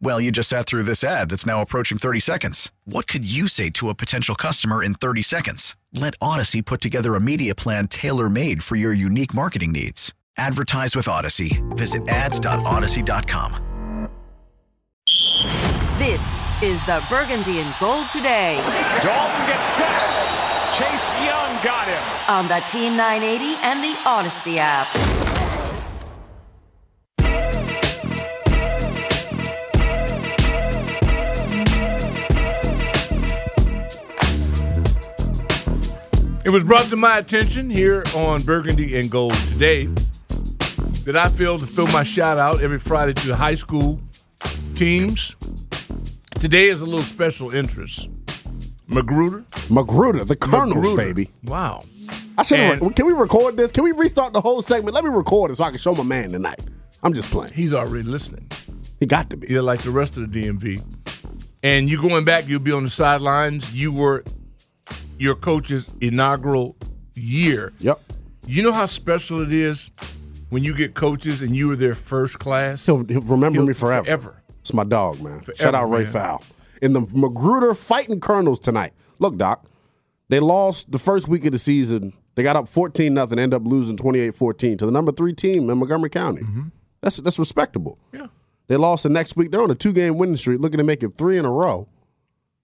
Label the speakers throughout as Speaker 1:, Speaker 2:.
Speaker 1: Well, you just sat through this ad that's now approaching 30 seconds. What could you say to a potential customer in 30 seconds? Let Odyssey put together a media plan tailor made for your unique marketing needs. Advertise with Odyssey. Visit ads.odyssey.com.
Speaker 2: This is the Burgundy and Gold today
Speaker 3: Dalton gets sacked. Chase Young got him.
Speaker 2: on the Team 980 and the Odyssey app.
Speaker 4: It was brought to my attention here on Burgundy and Gold today that I failed to throw my shout out every Friday to the high school teams. Today is a little special interest. Magruder.
Speaker 5: Magruder, the Colonels,
Speaker 4: Magruder.
Speaker 5: baby.
Speaker 4: Wow.
Speaker 5: I should.
Speaker 4: And-
Speaker 5: Can we record this? Can we restart the whole segment? Let me record it so I can show my man tonight. I'm just playing.
Speaker 4: He's already listening.
Speaker 5: He got to be.
Speaker 4: You're like the rest of the DMV. And you going back, you'll be on the sidelines. You were your coach's inaugural year.
Speaker 5: Yep.
Speaker 4: You know how special it is when you get coaches and you were their first class?
Speaker 5: He'll, he'll remember
Speaker 4: He'll-
Speaker 5: me forever.
Speaker 4: forever.
Speaker 5: It's my dog, man. Shout out Ray
Speaker 4: man.
Speaker 5: Fowl. In the Magruder fighting Colonels tonight. Look, Doc, they lost the first week of the season. They got up 14 nothing, end up losing 28-14 to the number three team in Montgomery County. That's that's respectable.
Speaker 4: Mm-hmm. Yeah.
Speaker 5: They lost the next week. They're on a two game winning streak, looking to make it three in a row.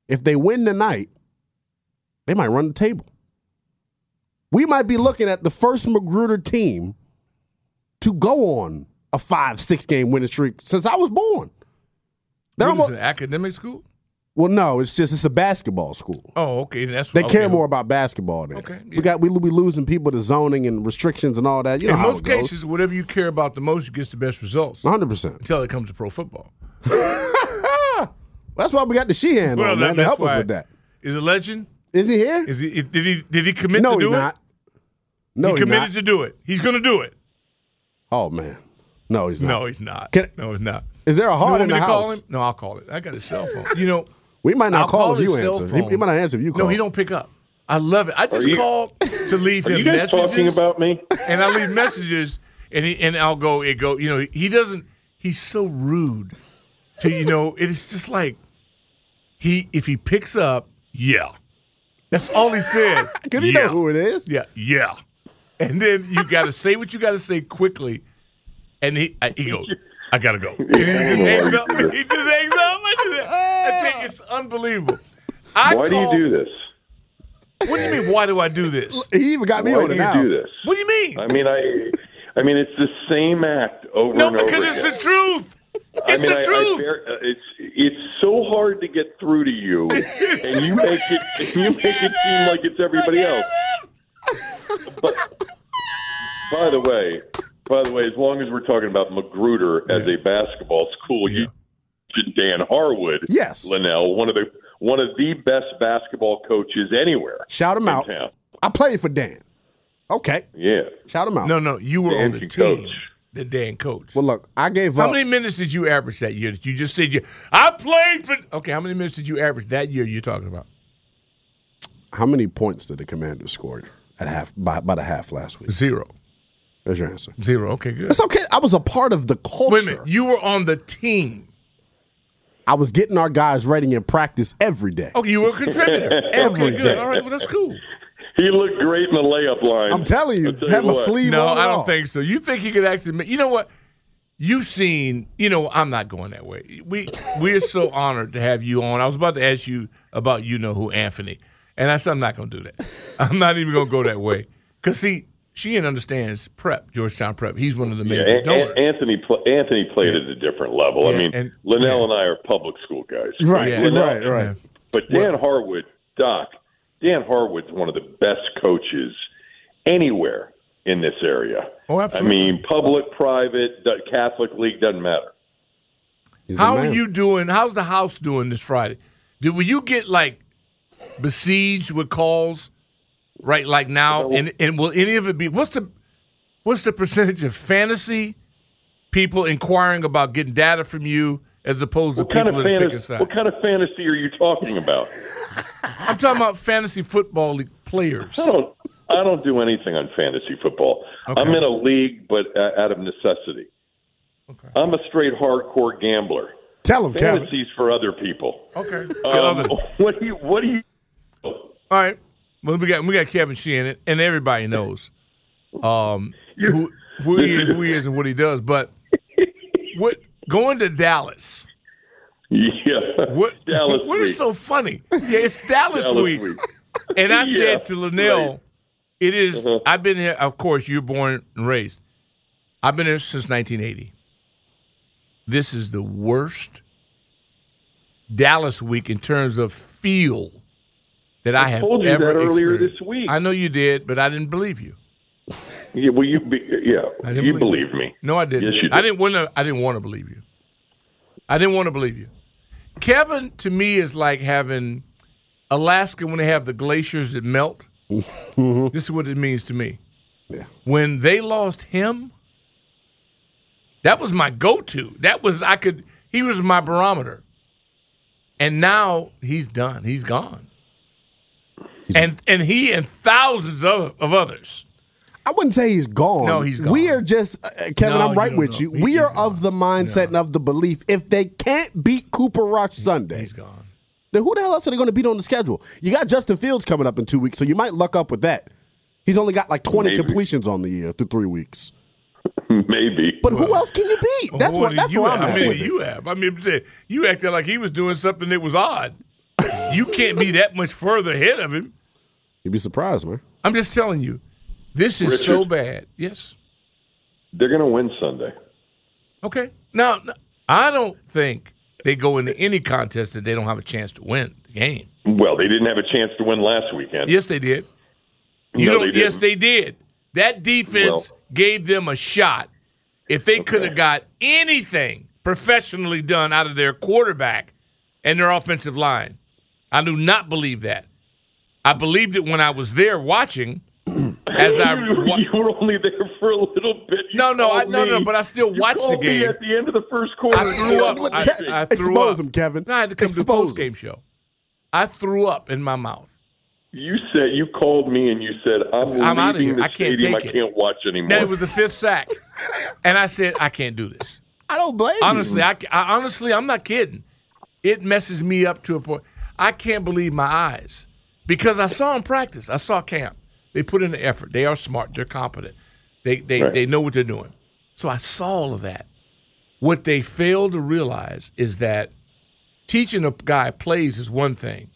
Speaker 5: If they win tonight, they might run the table. We might be looking at the first Magruder team to go on a five, six game winning streak since I was born. They're
Speaker 4: What is
Speaker 5: almost,
Speaker 4: it, academic school?
Speaker 5: well, no, it's just it's a basketball school.
Speaker 4: Oh, okay. That's
Speaker 5: They
Speaker 4: okay.
Speaker 5: care more about basketball than
Speaker 4: Okay,
Speaker 5: we got. We we losing people to zoning and restrictions and all that. You know
Speaker 4: In most cases, whatever you care about the most you gets the best results
Speaker 5: 100. percent
Speaker 4: until it comes to pro football.
Speaker 5: That's why we got the Sheehan
Speaker 4: Well,
Speaker 5: on
Speaker 4: that-
Speaker 5: man to help us with that.
Speaker 4: Is it legend?
Speaker 5: Is he here?
Speaker 4: Is he? Did he? Did he commit
Speaker 5: no,
Speaker 4: to do
Speaker 5: he's
Speaker 4: it?
Speaker 5: not. No,
Speaker 4: he
Speaker 5: he's
Speaker 4: committed
Speaker 5: not.
Speaker 4: to do it. He's going to do it.
Speaker 5: Oh man, no, he's not.
Speaker 4: No, he's not.
Speaker 5: Can-
Speaker 4: no, he's not.
Speaker 5: Is there a
Speaker 4: You
Speaker 5: heart
Speaker 4: want
Speaker 5: in
Speaker 4: me
Speaker 5: the
Speaker 4: to call
Speaker 5: house?
Speaker 4: him? No, I'll call it. I got his cell phone. You know,
Speaker 5: We might not
Speaker 4: I'll
Speaker 5: call,
Speaker 4: call
Speaker 5: if you answer. He, he might not answer if you call.
Speaker 4: no, he don't pick up. I love it. I just
Speaker 6: you-
Speaker 4: call to leave
Speaker 6: Are
Speaker 4: him
Speaker 6: you
Speaker 4: messages.
Speaker 6: talking about me?
Speaker 4: and I leave messages, and he and I'll go. It go. You know, he doesn't. He's so rude. To you know, it's just like he if he picks up, yeah, that's all he said.
Speaker 5: Because you
Speaker 4: yeah.
Speaker 5: know who it is.
Speaker 4: Yeah, yeah. And then you got to say what you got to say quickly, and he I, he goes, "I gotta go." And he just hangs up. He just hangs up. I, just, I think it's unbelievable. I
Speaker 6: Why do you do this?
Speaker 4: What do you mean? Why do I do this?
Speaker 5: He even got me
Speaker 6: Why
Speaker 5: on
Speaker 6: do
Speaker 5: it
Speaker 6: you
Speaker 5: now.
Speaker 6: do this?
Speaker 4: What do you mean?
Speaker 6: I mean, I, I mean, it's the same act over
Speaker 4: No,
Speaker 6: and over No,
Speaker 4: because it's
Speaker 6: again.
Speaker 4: the truth.
Speaker 6: I
Speaker 4: It's
Speaker 6: mean,
Speaker 4: the
Speaker 6: I, I bear, uh, it's it's so hard to get through to you, and you make it you make it seem like it's everybody else. But by the way, by the way, as long as we're talking about Magruder as a basketball school, you mentioned Dan Harwood,
Speaker 5: Yes.
Speaker 6: Linnell, one of the one of the best basketball coaches anywhere.
Speaker 5: Shout him out.
Speaker 6: town.
Speaker 5: I played for Dan. Okay,
Speaker 6: Yeah.
Speaker 5: shout him out.
Speaker 4: No, no, you were on the team.
Speaker 6: coach.
Speaker 4: The Dan coach.
Speaker 5: Well, look, I gave
Speaker 4: how
Speaker 5: up.
Speaker 4: How many minutes did you average that year? That you just said you. I played for. Okay, how many minutes did you average that year? You're talking about
Speaker 5: How many points did the Commanders score at half by by the half last week?
Speaker 4: zero.
Speaker 5: That's your answer.
Speaker 4: Zero. Okay, good.
Speaker 5: It's okay. I was a part of the culture.
Speaker 4: Wait a minute. You were on the team.
Speaker 5: I was getting our guys ready in practice every day.
Speaker 4: Okay, you were a contributor.
Speaker 5: Every
Speaker 4: okay. All right, well that's cool.
Speaker 6: He looked great in the layup line.
Speaker 5: I'm telling you,
Speaker 6: I'll tell
Speaker 5: had my
Speaker 6: what.
Speaker 5: sleeve
Speaker 4: No,
Speaker 5: on. and
Speaker 4: I don't
Speaker 5: all.
Speaker 4: think so. You think he could actually? Make, you know what? You've seen. You know, I'm not going that way. We we're so honored to have you on. I was about to ask you about you know who Anthony, and I said I'm not going to do that. I'm not even going to go that way. Cause see, Sheehan understands prep, Georgetown prep. He's one of the
Speaker 6: Yeah,
Speaker 4: major
Speaker 6: An-
Speaker 4: donors.
Speaker 6: Anthony pl- Anthony played at a different level. I mean,
Speaker 4: and-
Speaker 6: Linnell
Speaker 4: yeah.
Speaker 6: and I are public school guys.
Speaker 5: Right,
Speaker 4: Yeah.
Speaker 5: right, right.
Speaker 6: But Dan Harwood, Doc, Dan Harwood's one of the best coaches anywhere in this area.
Speaker 4: Oh, absolutely.
Speaker 6: I mean, public, private, Catholic league doesn't matter.
Speaker 5: He's the
Speaker 4: How are you doing? How's the house doing this Friday? Did will you get like besieged with calls right like now? And and will any of it be what's the what's the percentage of fantasy people inquiring about getting data from you as opposed to
Speaker 6: What kind
Speaker 4: people
Speaker 6: of
Speaker 4: that are picking
Speaker 6: fantasy?
Speaker 4: sides?
Speaker 6: What kind of fantasy are you talking about?
Speaker 4: I'm talking about fantasy football league players.
Speaker 6: I don't. I don't do anything on fantasy football.
Speaker 4: Okay.
Speaker 6: I'm in a league, but uh, out of necessity. I'm a straight hardcore gambler.
Speaker 5: Tell him, Kevin.
Speaker 6: Fantasies for other people.
Speaker 4: Okay.
Speaker 6: Um, what do you? What do you?
Speaker 4: All right. Well, we got we got Kevin Sheehan, and everybody knows um, who who he, is, who he is and what he does. But what going to Dallas?
Speaker 6: Yeah.
Speaker 4: What
Speaker 6: Dallas
Speaker 4: What is
Speaker 6: week.
Speaker 4: so funny? Yeah, it's Dallas,
Speaker 6: Dallas
Speaker 4: week.
Speaker 6: week.
Speaker 4: And I
Speaker 6: Yeah,
Speaker 4: said to Linnell,
Speaker 6: right.
Speaker 4: it is-
Speaker 6: Uh-huh.
Speaker 4: I've been here. Of course, you're born and raised. I've been here since 1980. This is the worst Dallas week in terms of feel that I, have
Speaker 6: told you
Speaker 4: ever
Speaker 6: that earlier
Speaker 4: experienced.
Speaker 6: this week.
Speaker 4: I know you did, but I didn't believe you.
Speaker 6: Yeah, well, you be, yeah,
Speaker 4: I didn't
Speaker 6: you
Speaker 4: believe
Speaker 6: believe me.
Speaker 4: No, I didn't.
Speaker 6: Yes, you
Speaker 4: I didn't want to. I didn't want to believe you. I didn't want to believe you. Kevin to me is like having Alaska when they have the glaciers that melt. this is what it means to me.
Speaker 5: Yeah.
Speaker 4: When they lost him, that was my go-to. That was I could. He was my barometer. And now he's done. He's gone. And and he and thousands of, of others.
Speaker 5: I wouldn't say he's gone.
Speaker 4: No, he's gone.
Speaker 5: We are just, uh, Kevin,
Speaker 4: No,
Speaker 5: I'm right
Speaker 4: you
Speaker 5: with
Speaker 4: know.
Speaker 5: you.
Speaker 4: He-
Speaker 5: we
Speaker 4: he's
Speaker 5: are of the mindset and of the belief if they can't beat Cooper Rush Sunday,
Speaker 4: He's gone.
Speaker 5: then who the hell else are they going to beat on the schedule? You got Justin Fields coming up in two weeks, so you might luck up with that. He's only got like 20
Speaker 6: Maybe.
Speaker 5: completions on the year through three weeks.
Speaker 6: Maybe.
Speaker 5: But who else can you beat? That's
Speaker 4: Well,
Speaker 5: what. That's
Speaker 4: you
Speaker 5: where I'm
Speaker 4: have? I mean,
Speaker 5: with it.
Speaker 4: you have. I mean, you acted like he was doing something that was odd. you can't be that much further ahead of him.
Speaker 5: You'd be surprised, man.
Speaker 4: I'm just telling you, this is so bad. Yes.
Speaker 6: They're going to win Sunday.
Speaker 4: Okay. Now, I don't think they go into any contest that they don't have a chance to win the game.
Speaker 6: Well, they didn't have a chance to win last weekend.
Speaker 4: Yes, they did. You
Speaker 6: No, they
Speaker 4: yes, they did. That defense
Speaker 6: Well-
Speaker 4: gave them a shot. If they could have got anything professionally done out of their quarterback and their offensive line, I do not believe that. I believed it when I was there watching. As I
Speaker 6: you,
Speaker 4: wa-
Speaker 6: you were only there for a little bit. You
Speaker 4: No, no, I- no, no, but I still
Speaker 6: You
Speaker 4: watched the
Speaker 6: called me
Speaker 4: game.
Speaker 6: at the end of the first quarter.
Speaker 4: I threw up. I, I threw
Speaker 5: expose
Speaker 4: up.
Speaker 5: him, Kevin.
Speaker 4: No, I had to come to the
Speaker 5: Expose
Speaker 4: post game show. I threw up in my mouth.
Speaker 6: You said you called me and you said I'm,
Speaker 4: I'm outta
Speaker 6: leaving
Speaker 4: here.
Speaker 6: the
Speaker 4: I can't
Speaker 6: stadium.
Speaker 4: take
Speaker 6: I
Speaker 4: it."
Speaker 6: can't watch anymore.
Speaker 4: Then it was the fifth sack, and I said, "I can't do this."
Speaker 5: I don't blame
Speaker 4: Honestly,
Speaker 5: you.
Speaker 4: I, I honestly, I'm not kidding. It messes me up to a point. I can't believe my eyes because I saw them practice. I saw camp. They put in the effort. They are smart. They're competent. They they
Speaker 6: Right.
Speaker 4: they know what they're doing. So I saw all of that. What they fail to realize is that teaching a guy plays is one thing.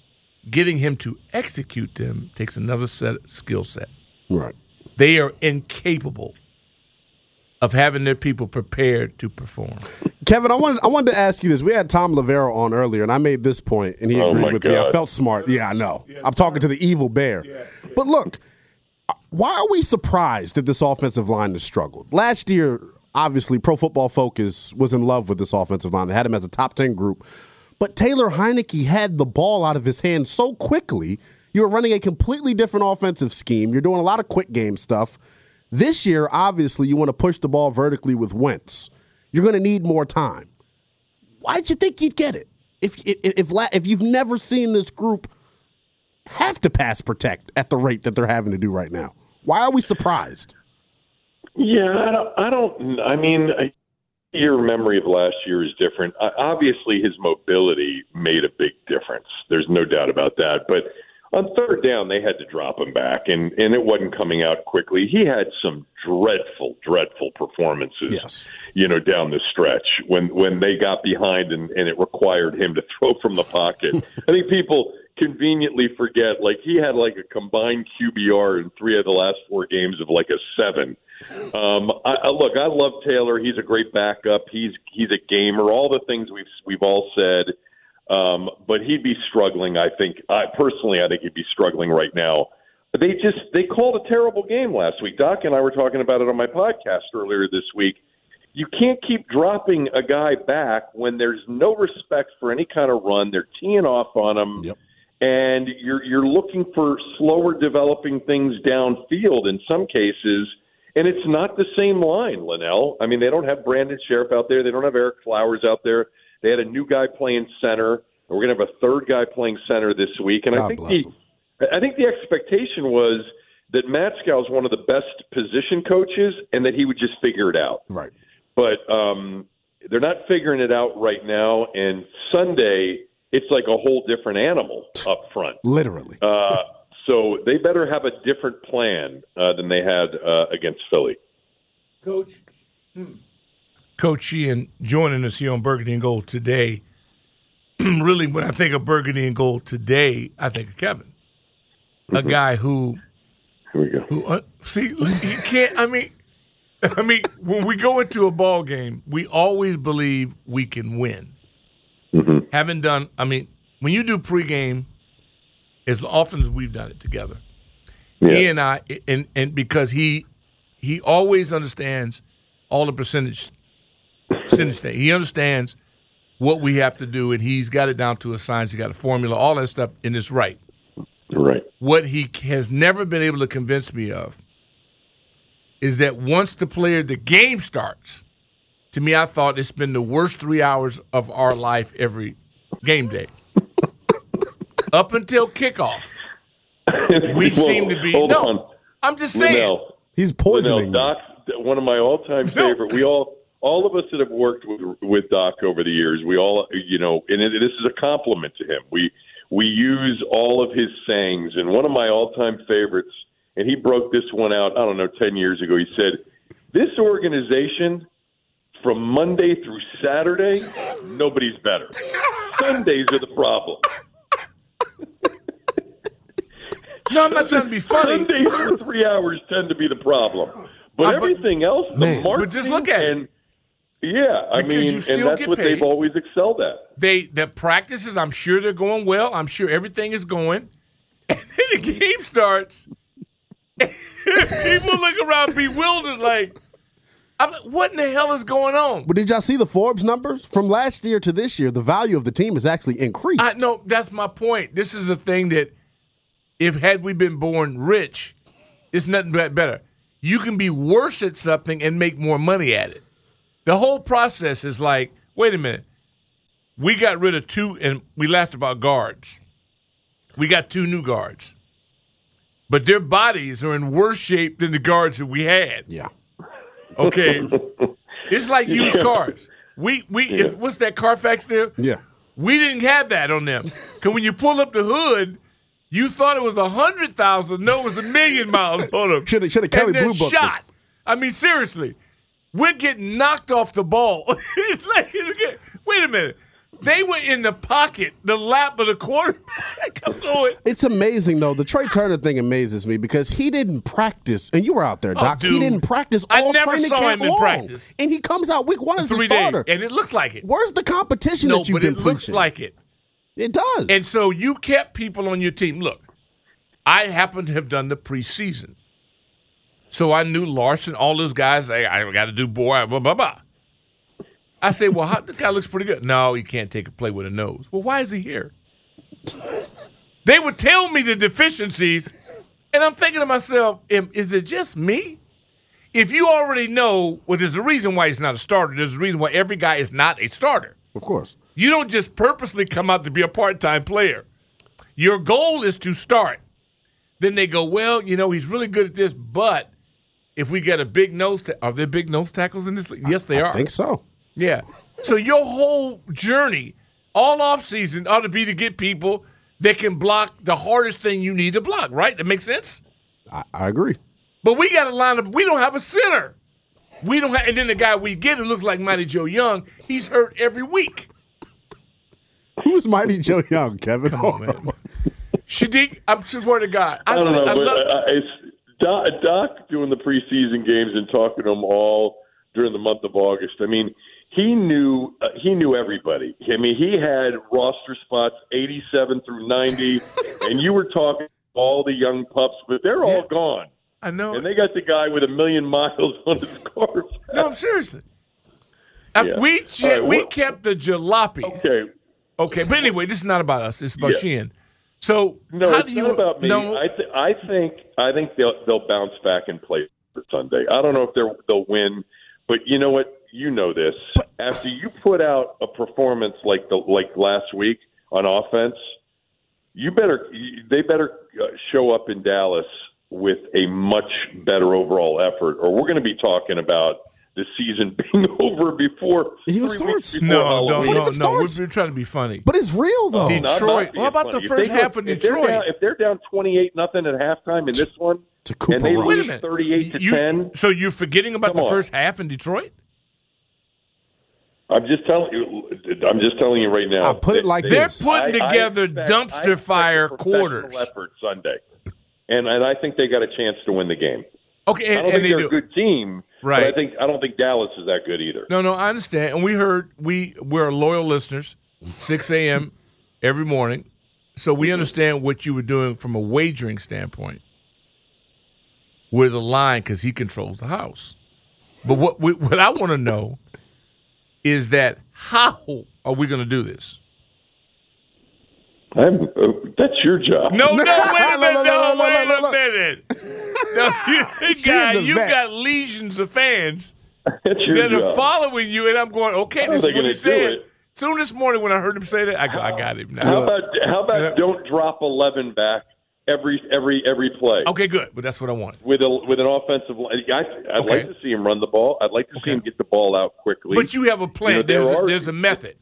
Speaker 4: Getting him to execute them takes another set skill set.
Speaker 5: Right.
Speaker 4: They are incapable of having their people prepared to perform.
Speaker 5: Kevin, I wanted I wanted to ask you this. We had Thom Loverro on earlier, and I made this point, and he
Speaker 6: Oh,
Speaker 5: agreed
Speaker 6: my
Speaker 5: with me. I felt smart. Yeah, I know. I'm talking to the evil bear. But look, why are we surprised that this offensive line has struggled? Last year, obviously, Pro Football Focus was in love with this offensive line. They had him as a top ten group, but Taylor Heinicke had the ball out of his hand so quickly. You're running a completely different offensive scheme. You're doing a lot of quick game stuff. This year, obviously, you want to push the ball vertically with Wentz. You're going to need more time. Why did you think you'd get it? If if if, if you've never seen this group have to pass protect at the rate that they're having to do right now, why are we surprised?
Speaker 6: Yeah, I don't. I, don't, I mean, I, your memory of last year is different. Uh, obviously, his mobility made a big difference. There's no doubt about that. But on third down, they had to drop him back, and and it wasn't coming out quickly. He had some dreadful, dreadful performances.
Speaker 5: Yes.
Speaker 6: You know, down the stretch when when they got behind and, and it required him to throw from the pocket. I think people conveniently forget like he had like a combined QBR in three of the last four games of like a seven. Um, I, I, look, I love Taylor. He's a great backup. He's he's a gamer. All the things we've we've all said. Um, but he'd be struggling. I think. I personally, I think he'd be struggling right now. They just they called a terrible game last week. Doc and I were talking about it on my podcast earlier this week. You can't keep dropping a guy back when there's no respect for any kind of run. They're teeing off on him.
Speaker 5: Yep
Speaker 6: and you're you're looking for slower developing things downfield in some cases, and it's not the same line, Linnell. I mean, they don't have Brandon Scherff out there. They don't have Ereck Flowers out there. They had a new guy playing center. We're going to have a third guy playing center this week, and
Speaker 5: God
Speaker 6: I think the I think the expectation was that Matt is one of the best position coaches, and that he would just figure it out.
Speaker 5: Right.
Speaker 6: But um, they're not figuring it out right now. And Sunday it's like a whole different animal up front.
Speaker 5: Literally.
Speaker 6: Uh, so they better have a different plan uh, than they had uh, against Philly.
Speaker 4: Coach. Coach Sheehan joining us here on Burgundy and Gold today. really, when I think of Burgundy and Gold today, I think of Kevin, a
Speaker 6: Mm-hmm.
Speaker 4: guy who,
Speaker 6: Here we go.
Speaker 4: who uh, see, look, you can't. I mean, I mean, when we go into a ball game, we always believe we can win. Haven't done. I mean, when you do pregame, as often as we've done it together, he and I, and and because he he always understands all the percentage percentage thing. He understands what we have to do, and he's got it down to a science. He got a formula, all that stuff, and it's right.
Speaker 6: Right.
Speaker 4: What he has never been able to convince me of is that once the player, the game starts. To me, I thought it's been the worst three hours of our life every game day. Up until kickoff, we
Speaker 6: Whoa,
Speaker 4: seem to be
Speaker 6: Hold
Speaker 4: no.
Speaker 6: on.
Speaker 4: I'm just saying.
Speaker 6: Linnell,
Speaker 5: He's
Speaker 6: Linnell,
Speaker 5: poisoning. me.
Speaker 6: Doc, one of my all-time favorite. We all, all of us that have worked with with Doc over the years, we all, you know, and it, this is a compliment to him. We we use all of his sayings, and one of my all-time favorites, and he broke this one out. I don't know, ten years ago. He said, "This organization." From Monday through Saturday, nobody's better. Sundays are the problem.
Speaker 4: No, I'm not trying to be funny.
Speaker 6: Sundays for three hours tend to be the problem, but
Speaker 4: Uh, but-
Speaker 6: everything else, the
Speaker 5: Man.
Speaker 6: marketing
Speaker 4: But just look at it.
Speaker 6: yeah, I
Speaker 4: Because
Speaker 6: mean, and that's what
Speaker 4: paid.
Speaker 6: they've always excelled at.
Speaker 4: They the practices, I'm sure they're going well. I'm sure everything is going. And then the game starts. and people look around bewildered, like, I'm like, what in the hell is going on?
Speaker 5: But did y'all see the Forbes numbers from last year to this year? The value of the team has actually increased.
Speaker 4: I no, that's my point. This is the thing that if had we been born rich, it's nothing but better. You can be worse at something and make more money at it. The whole process is like, wait a minute. We got rid of two and we laughed about guards. We got two new guards. But their bodies are in worse shape than the guards that we had.
Speaker 5: yeah.
Speaker 4: Okay. it's like used cars. We we if, what's that Carfax there?
Speaker 5: Yeah.
Speaker 4: We didn't have that on them. Because when you pull up the hood, you thought it was a hundred thousand. No, it was a million miles on them.
Speaker 5: Shoulda- shoulda Kelly
Speaker 4: and
Speaker 5: Blue booked it.
Speaker 4: shot. I mean, seriously, we're getting knocked off the ball. Like- wait a minute. They were in the pocket, the lap of the quarterback. I'm going.
Speaker 5: It's amazing though. The Trai Turner thing amazes me because he didn't practice, and you were out there, oh, Doc. he
Speaker 4: Oh, dude.
Speaker 5: didn't practice
Speaker 4: I
Speaker 5: all
Speaker 4: never
Speaker 5: training
Speaker 4: saw
Speaker 5: camp
Speaker 4: him in practice.
Speaker 5: and he comes out week one as the
Speaker 4: Three days,
Speaker 5: starter.
Speaker 4: and it looks like it.
Speaker 5: Where's the competition
Speaker 4: No,
Speaker 5: that you've
Speaker 4: but
Speaker 5: been
Speaker 4: it looks
Speaker 5: preaching?
Speaker 4: like it.
Speaker 5: it does.
Speaker 4: And so you kept people on your team. Look, I happen to have done the preseason. So I knew Larsen, all those guys, I, I got to do boy, blah, blah, blah. I say, well, how, the guy looks pretty good. No, he can't take a play with a nose. Well, why is he here? they would tell me the deficiencies, and I'm thinking to myself, is it just me? If you already know, well, there's a reason why he's not a starter. There's a reason why every guy is not a starter.
Speaker 5: of course.
Speaker 4: You don't just purposely come out to be a part time player. Your goal is to start. Then they go, well, you know, he's really good at this, but if we get a big nose, ta- are there big nose tackles in this league? Yes, they
Speaker 5: I
Speaker 4: are.
Speaker 5: I think so.
Speaker 4: Yeah. So your whole journey, all off season, ought to be to get people that can block the hardest thing you need to block. Right? That makes sense.
Speaker 5: I, I agree.
Speaker 4: But we got to line up. We don't have a center. We don't have, and then the guy we get who looks like Mighty Joe Young, he's hurt every week.
Speaker 5: Who's Mighty Joe Young, Kevin?
Speaker 4: Come on, man. Shadiq, I'm swear to God. I,
Speaker 6: I don't know,
Speaker 4: I
Speaker 6: but
Speaker 4: love-
Speaker 6: uh, it's Doc, Doc doing the preseason games and talking to them all during the month of August. I mean, he knew uh, he knew everybody. I mean, he had roster spots 87 through 90, and you were talking all the young pups, but they're all gone,
Speaker 4: I know.
Speaker 6: and they got the guy with a million miles on his car.
Speaker 4: no, I'm seriously. Uh,
Speaker 6: Yeah.
Speaker 4: we
Speaker 6: right,
Speaker 4: we kept the jalopy.
Speaker 6: Okay,
Speaker 4: Okay, but anyway, this is not about us. It's about
Speaker 6: Yeah.
Speaker 4: Sheehan. So
Speaker 6: no,
Speaker 4: how do you
Speaker 6: about me.
Speaker 4: No,
Speaker 6: I th- I think I think they'll they'll bounce back and play for Sunday. I don't know if they'll they'll win, but you know what? You know this. After you put out a performance like the like last week on offense, you better they better uh, show up in Dallas with a much better overall effort, or we're going to be talking about the season being over before
Speaker 5: It even starts.
Speaker 6: before
Speaker 4: no, no,
Speaker 6: Halloween.
Speaker 4: no, no. We're, we're trying to be funny.
Speaker 5: But it's real though.
Speaker 4: Did- Detroit.
Speaker 6: not
Speaker 4: What about the
Speaker 6: funny. If
Speaker 4: first
Speaker 6: they go-
Speaker 4: half of
Speaker 6: if they're
Speaker 4: Detroit?
Speaker 6: down- If they're down twenty-eight nothing at halftime in this one,
Speaker 5: To Cooper
Speaker 6: and they
Speaker 5: Rush.
Speaker 4: Wait a
Speaker 6: lose
Speaker 4: minute.
Speaker 6: thirty-eight to
Speaker 4: You-
Speaker 6: ten,
Speaker 4: So you're forgetting about
Speaker 6: Come
Speaker 4: the
Speaker 6: on.
Speaker 4: first half in Detroit?
Speaker 6: I'm just telling you. I'm just telling you right now.
Speaker 5: I'll put it like
Speaker 6: that-
Speaker 4: They're
Speaker 5: this.
Speaker 4: putting
Speaker 6: I- I
Speaker 4: together
Speaker 6: expect-
Speaker 4: dumpster fire
Speaker 6: a
Speaker 4: quarters.
Speaker 6: Effort Sunday, and and I think they got a chance to win the game.
Speaker 4: Okay,
Speaker 6: I
Speaker 4: and,
Speaker 6: don't
Speaker 4: and
Speaker 6: think
Speaker 4: they
Speaker 6: they're
Speaker 4: do.
Speaker 6: a good team,
Speaker 4: Right.
Speaker 6: But I think I don't think Dallas is that good either.
Speaker 4: No, no, I understand. And we heard we we're loyal listeners, six a.m. every morning, so we mm-hmm. understand what you were doing from a wagering standpoint. Where the line because he controls the house. But what we, what I want to know is that how are we going to do this?
Speaker 6: I'm, uh, that's your job.
Speaker 4: No, no, wait a minute,
Speaker 5: no,
Speaker 4: wait a minute. No, you, guy, you got legions of fans that are following you, and I'm going, okay, this is what he said. Soon this morning when I heard him say that, I go, I got him now.
Speaker 6: How about how about don't drop eleven back every every every play
Speaker 4: Okay, good, but that's what I want.
Speaker 6: with a with an offensive line? I, I'd
Speaker 4: Okay.
Speaker 6: like to see him run the ball. I'd like to
Speaker 4: Okay.
Speaker 6: see him get the ball out quickly.
Speaker 4: But you have a plan.
Speaker 6: You know, there
Speaker 4: there's, a,
Speaker 6: are-
Speaker 4: there's a method.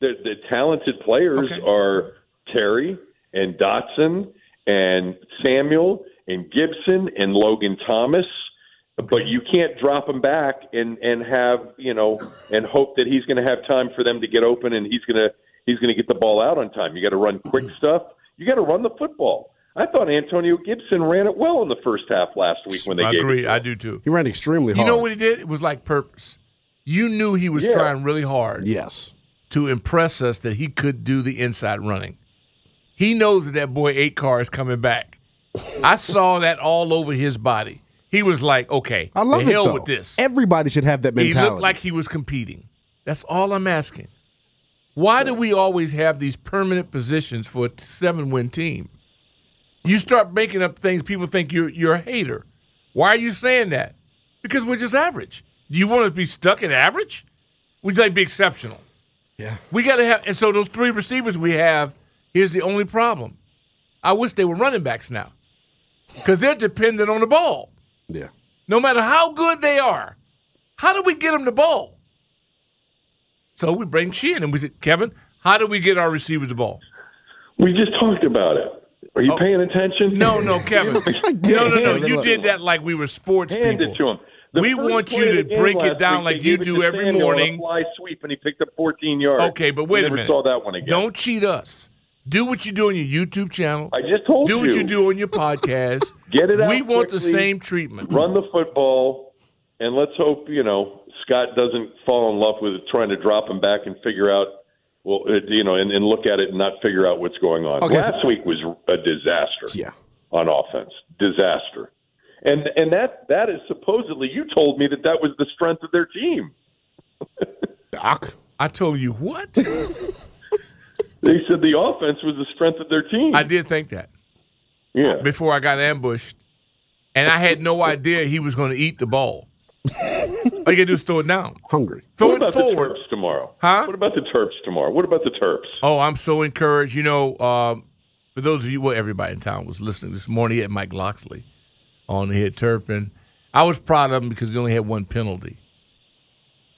Speaker 6: the, the talented players
Speaker 4: Okay.
Speaker 6: are Terry and Dotson and Samuel and Gibson and Logan Thomas. But you can't drop him back and and have you know and hope that he's going to have time for them to get open and he's going to he's going to get the ball out on time. You got to run quick mm-hmm. stuff. You got to run the football. I thought Antonio Gibson ran it well in the first half last week when they
Speaker 4: I
Speaker 6: gave
Speaker 4: agree.
Speaker 6: it.
Speaker 4: I do too.
Speaker 5: He ran extremely hard.
Speaker 4: You know what he did? It was like purpose. You knew he was
Speaker 6: Yeah.
Speaker 4: trying really hard
Speaker 5: Yes.
Speaker 4: to impress us that he could do the inside running. He knows that that boy eight car is coming back. I saw that all over his body. He was like, okay,
Speaker 5: I love
Speaker 4: the
Speaker 5: it
Speaker 4: hell
Speaker 5: though.
Speaker 4: with this.
Speaker 5: Everybody should have that mentality.
Speaker 4: He looked like he was competing. That's all I'm asking. Why do we always have these permanent positions for a seven win team? You start making up things, people think you're you're a hater. Why are you saying that? Because we're just average. Do you want to be stuck at average? We'd like to be exceptional.
Speaker 5: yeah.
Speaker 4: We got to have, and so those three receivers we have. Here's the only problem. I wish they were running backs now, because they're dependent on the ball.
Speaker 5: Yeah.
Speaker 4: No matter how good they are, how do we get them the ball? So we bring Sheehan and we said, Kevin, how do we get our receivers the ball?
Speaker 6: We just talked about it. Are you oh. paying attention?
Speaker 4: Oh. No, no, Kevin. no, no, no. You did that like we were sports
Speaker 6: Hand
Speaker 4: people.
Speaker 6: it to him. The
Speaker 4: we want you to break it down
Speaker 6: week,
Speaker 4: like you do every
Speaker 6: Samuel on a
Speaker 4: morning.
Speaker 6: fly sweep, and he picked up 14 yards.
Speaker 4: Okay, but wait
Speaker 6: we
Speaker 4: a minute.
Speaker 6: Saw that one again.
Speaker 4: Don't cheat us. Do what you do on your YouTube channel.
Speaker 6: I just told
Speaker 4: do
Speaker 6: you.
Speaker 4: Do what you do on your podcast.
Speaker 6: Get it out
Speaker 4: We want the same treatment.
Speaker 6: Run the football, and let's hope you know Scott doesn't fall in love with trying to drop him back and figure out. Well, uh, you know, and, and look at it and not figure out what's going on.
Speaker 5: Okay,
Speaker 6: Last week was a disaster.
Speaker 5: Yeah.
Speaker 6: on offense, disaster, and and that that is supposedly you told me that that was the strength of their team.
Speaker 5: Doc.
Speaker 4: I told you what?
Speaker 6: They said the offense was the strength of their team.
Speaker 4: I did think that.
Speaker 6: yeah.
Speaker 4: before I got ambushed, and I had no idea he was going to eat the ball. All you got to do is throw it down.
Speaker 5: Hungry.
Speaker 4: Throw
Speaker 6: What
Speaker 4: it
Speaker 6: about
Speaker 4: forward.
Speaker 6: the Terps tomorrow?
Speaker 4: Huh?
Speaker 6: What about the Terps tomorrow? What about the Terps?
Speaker 4: Oh, I'm so encouraged. You know, um, for those of you, well, everybody in town was listening this morning. He had Mike Locksley on the head Turpin. I was proud of them because they only had one penalty.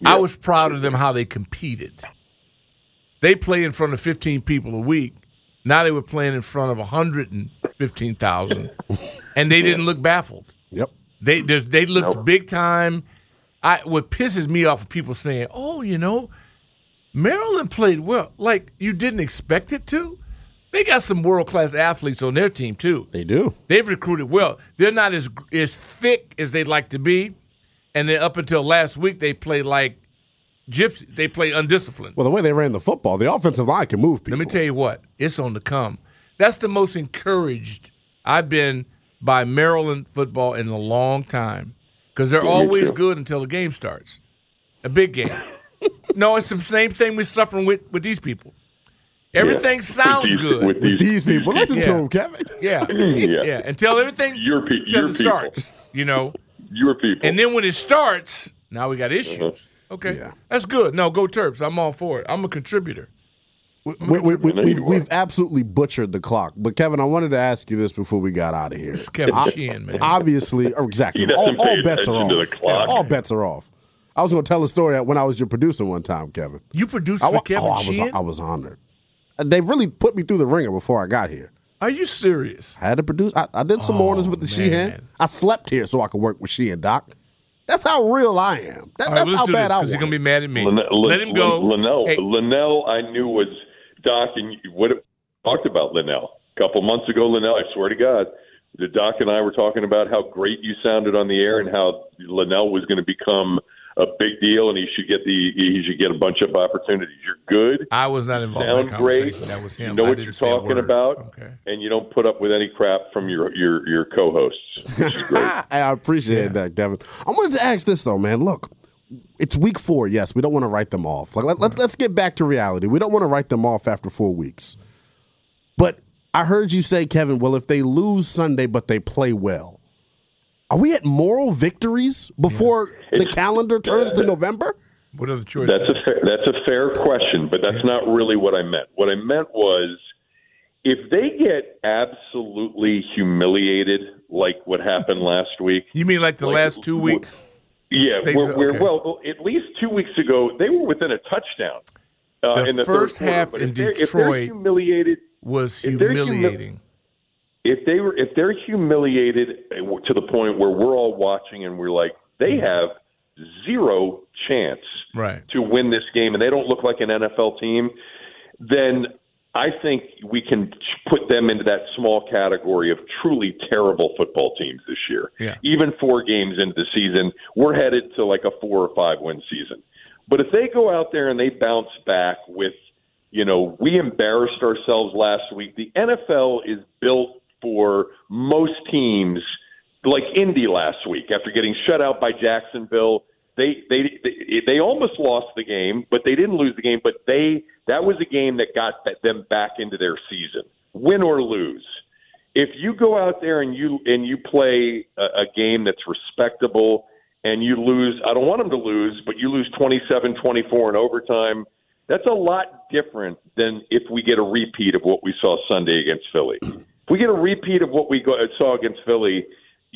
Speaker 4: I was proud of them how they competed. They play in front of 15 people a week. Now they were playing in front of 115,000, and they didn't look baffled.
Speaker 5: Yep.
Speaker 4: They they looked big time. I what pisses me off of people saying, "Oh, you know, Maryland played well." Like you didn't expect it to. They got some world class athletes on their team too.
Speaker 5: They do.
Speaker 4: They've recruited well. They're not as as thick as they'd like to be, and then up until last week they played like gypsy. They play undisciplined.
Speaker 5: Well, the way they ran the football, the offensive line can move people.
Speaker 4: Let me tell you what, it's on the come. That's the most encouraged I've been by Maryland football in a long time because they're always good until the game starts, a big game. no, it's the same thing we're suffering with with these people. Everything sounds
Speaker 6: these-
Speaker 4: good.
Speaker 6: with
Speaker 5: With these people, listen to them, Kevin.
Speaker 4: yeah,
Speaker 6: Yeah.
Speaker 4: yeah. Until everything
Speaker 6: Your pe-
Speaker 4: until
Speaker 6: your
Speaker 4: it
Speaker 6: people.
Speaker 4: starts, you know.
Speaker 6: Your people.
Speaker 4: And then when it starts, now we got issues. Uh-huh. Okay,
Speaker 5: Yeah.
Speaker 4: that's good. No, go Terps. I'm all for it. I'm a contributor.
Speaker 5: We, we, we, we,
Speaker 6: I know
Speaker 5: we've, we've absolutely butchered the clock. But Kevin, I wanted to ask you this before we got out of here.
Speaker 4: It's Kevin
Speaker 5: I-
Speaker 4: Sheehan, man.
Speaker 5: Obviously, or exactly. All, all bets are off.
Speaker 6: the clock.
Speaker 5: All bets are off. I was going to tell a story when I was your producer one time, Kevin.
Speaker 4: You produced
Speaker 5: I,
Speaker 4: for Kevin
Speaker 5: oh, I was
Speaker 4: Sheehan?
Speaker 5: I was honored. They really put me through the ringer before I got here.
Speaker 4: Are you serious?
Speaker 5: I had to produce. I, I did some oh, mornings with the
Speaker 4: Oh, man.
Speaker 5: Sheehan. I slept here so I could work with Sheehan, Doc. That's how real I am. That,
Speaker 4: All right,
Speaker 5: that's
Speaker 4: let's
Speaker 5: how bad
Speaker 4: this
Speaker 5: I
Speaker 4: was. he's gonna be mad at me.
Speaker 6: Lin-
Speaker 4: Let him go.
Speaker 6: Lin- Linnell,
Speaker 4: Hey,
Speaker 6: Linnell, I knew was Doc, and you- what talked about Linnell a couple months ago. Linnell, I swear to God, the Doc and I were talking about how great you sounded on the air and how Linnell was going to become a big deal, and he should get the he should get a bunch of opportunities. You're good.
Speaker 4: I was not involved in
Speaker 6: sound
Speaker 4: that
Speaker 6: great.
Speaker 4: That was him.
Speaker 6: You know
Speaker 4: I
Speaker 6: what you're talking about,
Speaker 4: Okay.
Speaker 6: and you don't put up with any crap from your your your co-hosts. Which is great.
Speaker 5: I appreciate that, Kevin. I wanted to ask this though, man. Look, it's week four. Yes, we don't want to write them off. Like let, let's let's get back to reality. We don't want to write them off after four weeks. But I heard you say, Kevin. Well, if they lose Sunday but they play well, are we at moral victories before the calendar turns to November?
Speaker 4: What other choice?
Speaker 6: That's a fair, that's a fair question, but that's not really what I meant. What I meant was if they get absolutely humiliated, like what happened last week.
Speaker 4: you mean like the
Speaker 6: Like,
Speaker 4: last two
Speaker 6: w-
Speaker 4: weeks?
Speaker 6: Yeah,
Speaker 4: Things
Speaker 6: where,
Speaker 4: are-
Speaker 6: where
Speaker 4: okay.
Speaker 6: well, at least two weeks ago they were within a touchdown. Uh,
Speaker 4: The
Speaker 6: in the
Speaker 4: first
Speaker 6: quarter.
Speaker 4: half in
Speaker 6: if they're-
Speaker 4: Detroit
Speaker 6: humiliated.
Speaker 4: Was humiliating.
Speaker 6: If they were, if they're humiliated uh, to the point where we're all watching and we're like, they have zero chance
Speaker 4: Right.
Speaker 6: to win this game and they don't look like an NFL team, then I think we can put them into that small category of truly terrible football teams this year.
Speaker 4: Yeah.
Speaker 6: Even four games into the season, we're headed to like a four or five win season. But if they go out there and they bounce back with, you know, we embarrassed ourselves last week. The NFL is built for most teams like Indy last week after getting shut out by Jacksonville. They they they, almost lost the game, but they didn't lose the game. But they that was a game that got them back into their season, win or lose. If you go out there and you and you play a, a game that's respectable and you lose, I don't want them to lose, but you lose 27-24 in overtime. That's a lot different than if we get a repeat of what we saw Sunday against Philly. If we get a repeat of what we go, saw against Philly,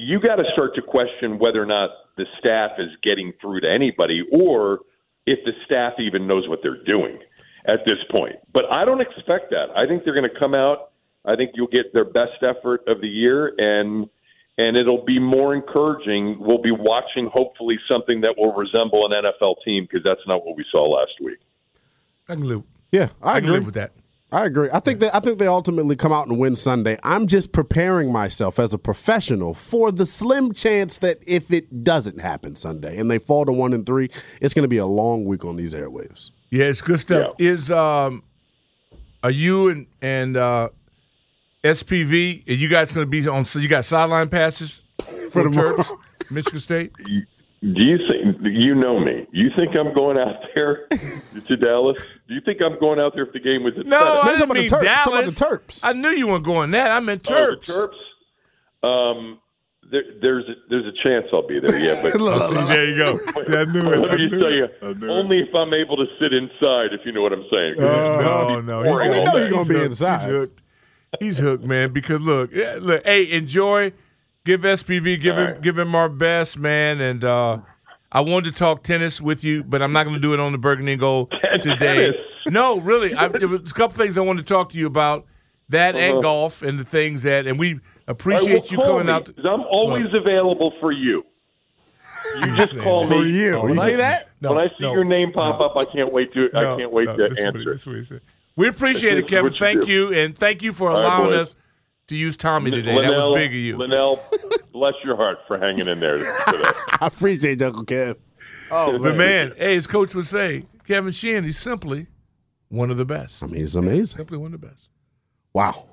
Speaker 6: you got to start to question whether or not the staff is getting through to anybody or if the staff even knows what they're doing at this point. But I don't expect that. I think they're going to come out. I think you'll get their best effort of the year and and it'll be more encouraging. We'll be watching hopefully something that will resemble an NFL team because that's not what we saw last week.
Speaker 4: I can live.
Speaker 5: Yeah, I,
Speaker 4: I can
Speaker 5: agree
Speaker 4: with that.
Speaker 5: I agree. I think that I think they ultimately come out and win Sunday. I'm just preparing myself as a professional for the slim chance that if it doesn't happen Sunday and they fall to one and three, it's going to be a long week on these airwaves.
Speaker 4: Yeah, it's good stuff.
Speaker 6: Yeah.
Speaker 4: Is um, are you and and uh, SPV? Are you guys going to be on? So you got sideline passes for the
Speaker 5: tomorrow.
Speaker 4: Terps, Michigan State.
Speaker 6: Do you think you know me? You think I'm going out there to Dallas? Do you think I'm going out there if the game was at
Speaker 4: No,
Speaker 6: seven?
Speaker 4: I
Speaker 5: talking
Speaker 4: didn't
Speaker 5: about the
Speaker 4: mean
Speaker 5: Terps. I'm talking about
Speaker 4: Dallas.
Speaker 5: the Terps.
Speaker 4: I knew you weren't going that. I meant
Speaker 6: Oh,
Speaker 4: Terps.
Speaker 6: the Terps. Um, there, there's a, there's a chance I'll be there. Yeah, but
Speaker 4: Oh, see, there you go. Yeah, I knew it.
Speaker 6: let
Speaker 4: I
Speaker 6: me
Speaker 4: knew
Speaker 6: tell
Speaker 4: it.
Speaker 6: you,
Speaker 4: I it.
Speaker 6: only if I'm able to sit inside, if you know what I'm saying.
Speaker 4: no, no.
Speaker 6: pouring
Speaker 4: he's-
Speaker 6: all
Speaker 5: know
Speaker 6: day.
Speaker 5: you're gonna
Speaker 4: he's
Speaker 5: be inside.
Speaker 4: He's hooked. He's hooked, man. Because look, look. Hey, enjoy. Give SPV, give
Speaker 6: All
Speaker 4: him,
Speaker 6: right.
Speaker 4: give him our best, man. And uh, I wanted to talk tennis with you, but I'm not going to do it on the Burgundy and Gold today.
Speaker 6: Tennis?
Speaker 4: No, really. I, there was a couple things I wanted to talk to you about that and
Speaker 6: Uh-huh.
Speaker 4: golf and the things that, and we
Speaker 6: All right,
Speaker 4: appreciate
Speaker 6: well,
Speaker 4: you coming
Speaker 6: me,
Speaker 4: out. to-
Speaker 6: I'm always available for you. You just call
Speaker 5: For
Speaker 6: me
Speaker 5: you.
Speaker 4: Oh,
Speaker 5: you
Speaker 4: no.
Speaker 5: see that?
Speaker 4: No,
Speaker 6: when I see
Speaker 4: no,
Speaker 6: your name pop
Speaker 4: no.
Speaker 6: up. I can't wait to.
Speaker 4: No,
Speaker 6: I can't wait
Speaker 4: no,
Speaker 6: to
Speaker 4: this is what he-
Speaker 6: answer.
Speaker 4: this what he. We appreciate it, Kevin.
Speaker 6: you
Speaker 4: Thank
Speaker 6: do.
Speaker 4: you, and thank you for
Speaker 6: All right,
Speaker 4: allowing
Speaker 6: boys.
Speaker 4: us to use Tommy today. that was big of you.
Speaker 6: Linnell, bless your heart for hanging in there today.
Speaker 5: I appreciate you, Uncle Kev.
Speaker 4: Oh, but man, hey, as coach would say, Kevin Sheehan, he's simply one of the best.
Speaker 5: I mean, it's amazing.
Speaker 4: Simply one of the best.
Speaker 5: Wow.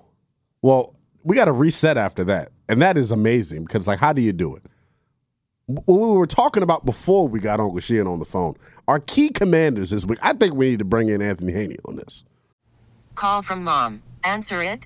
Speaker 5: Well, we got to reset after that. And that is amazing because, like, how do you do it? What we were talking about before we got Uncle Sheehan on the phone, our key commanders this week, I think we need to bring in Anthony Haney on this.
Speaker 7: Call from mom. Answer it.